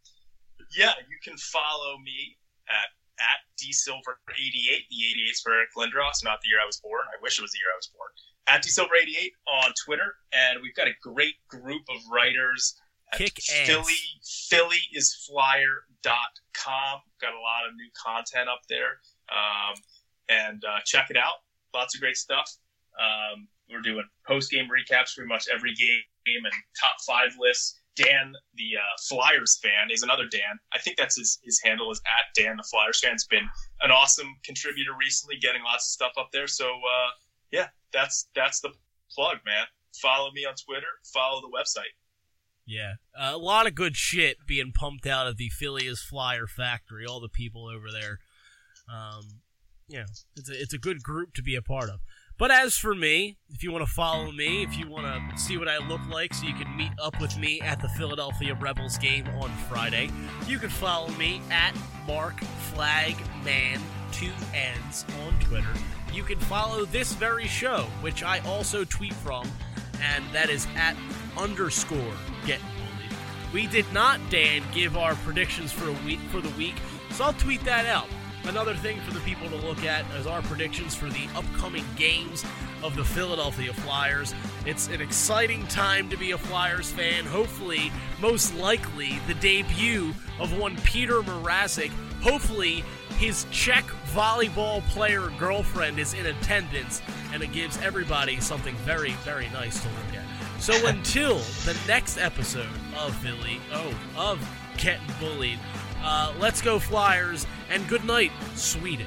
yeah, you can follow me at at dsilver88. The 88 for Eric Lindros, not the year I was born. I wish it was the year I was born. At dsilver88 on Twitter, and we've got a great group of writers. At Kick ass. Philly Philly is flyer.com. Got a lot of new content up there, um, and uh, check it out. Lots of great stuff. Um, we're doing post game recaps pretty much every game and top five lists. Dan, the uh, Flyers fan, is another Dan. I think that's his, his handle is at Dan the Flyers fan. It's been an awesome contributor recently, getting lots of stuff up there. So uh, yeah, that's that's the plug, man. Follow me on Twitter. Follow the website. Yeah. Uh, a lot of good shit being pumped out of the Phileas Flyer factory, all the people over there. Um know, it's a it's a good group to be a part of. But as for me, if you want to follow me, if you want to see what I look like so you can meet up with me at the Philadelphia Rebels game on Friday, you can follow me at Mark Flagman, two N's on Twitter. You can follow this very show, which I also tweet from, and that is at underscore get bullied. We did not, Dan, give our predictions for a week for the week, so I'll tweet that out. Another thing for the people to look at is our predictions for the upcoming games of the Philadelphia Flyers. It's an exciting time to be a Flyers fan. Hopefully, most likely, the debut of one Peter Mrazek. Hopefully, his Czech volleyball player girlfriend is in attendance, and it gives everybody something very, very nice to look at. So until the next episode of Philly, oh, of Getting Bullied, uh, let's go Flyers, and good night, Sweden.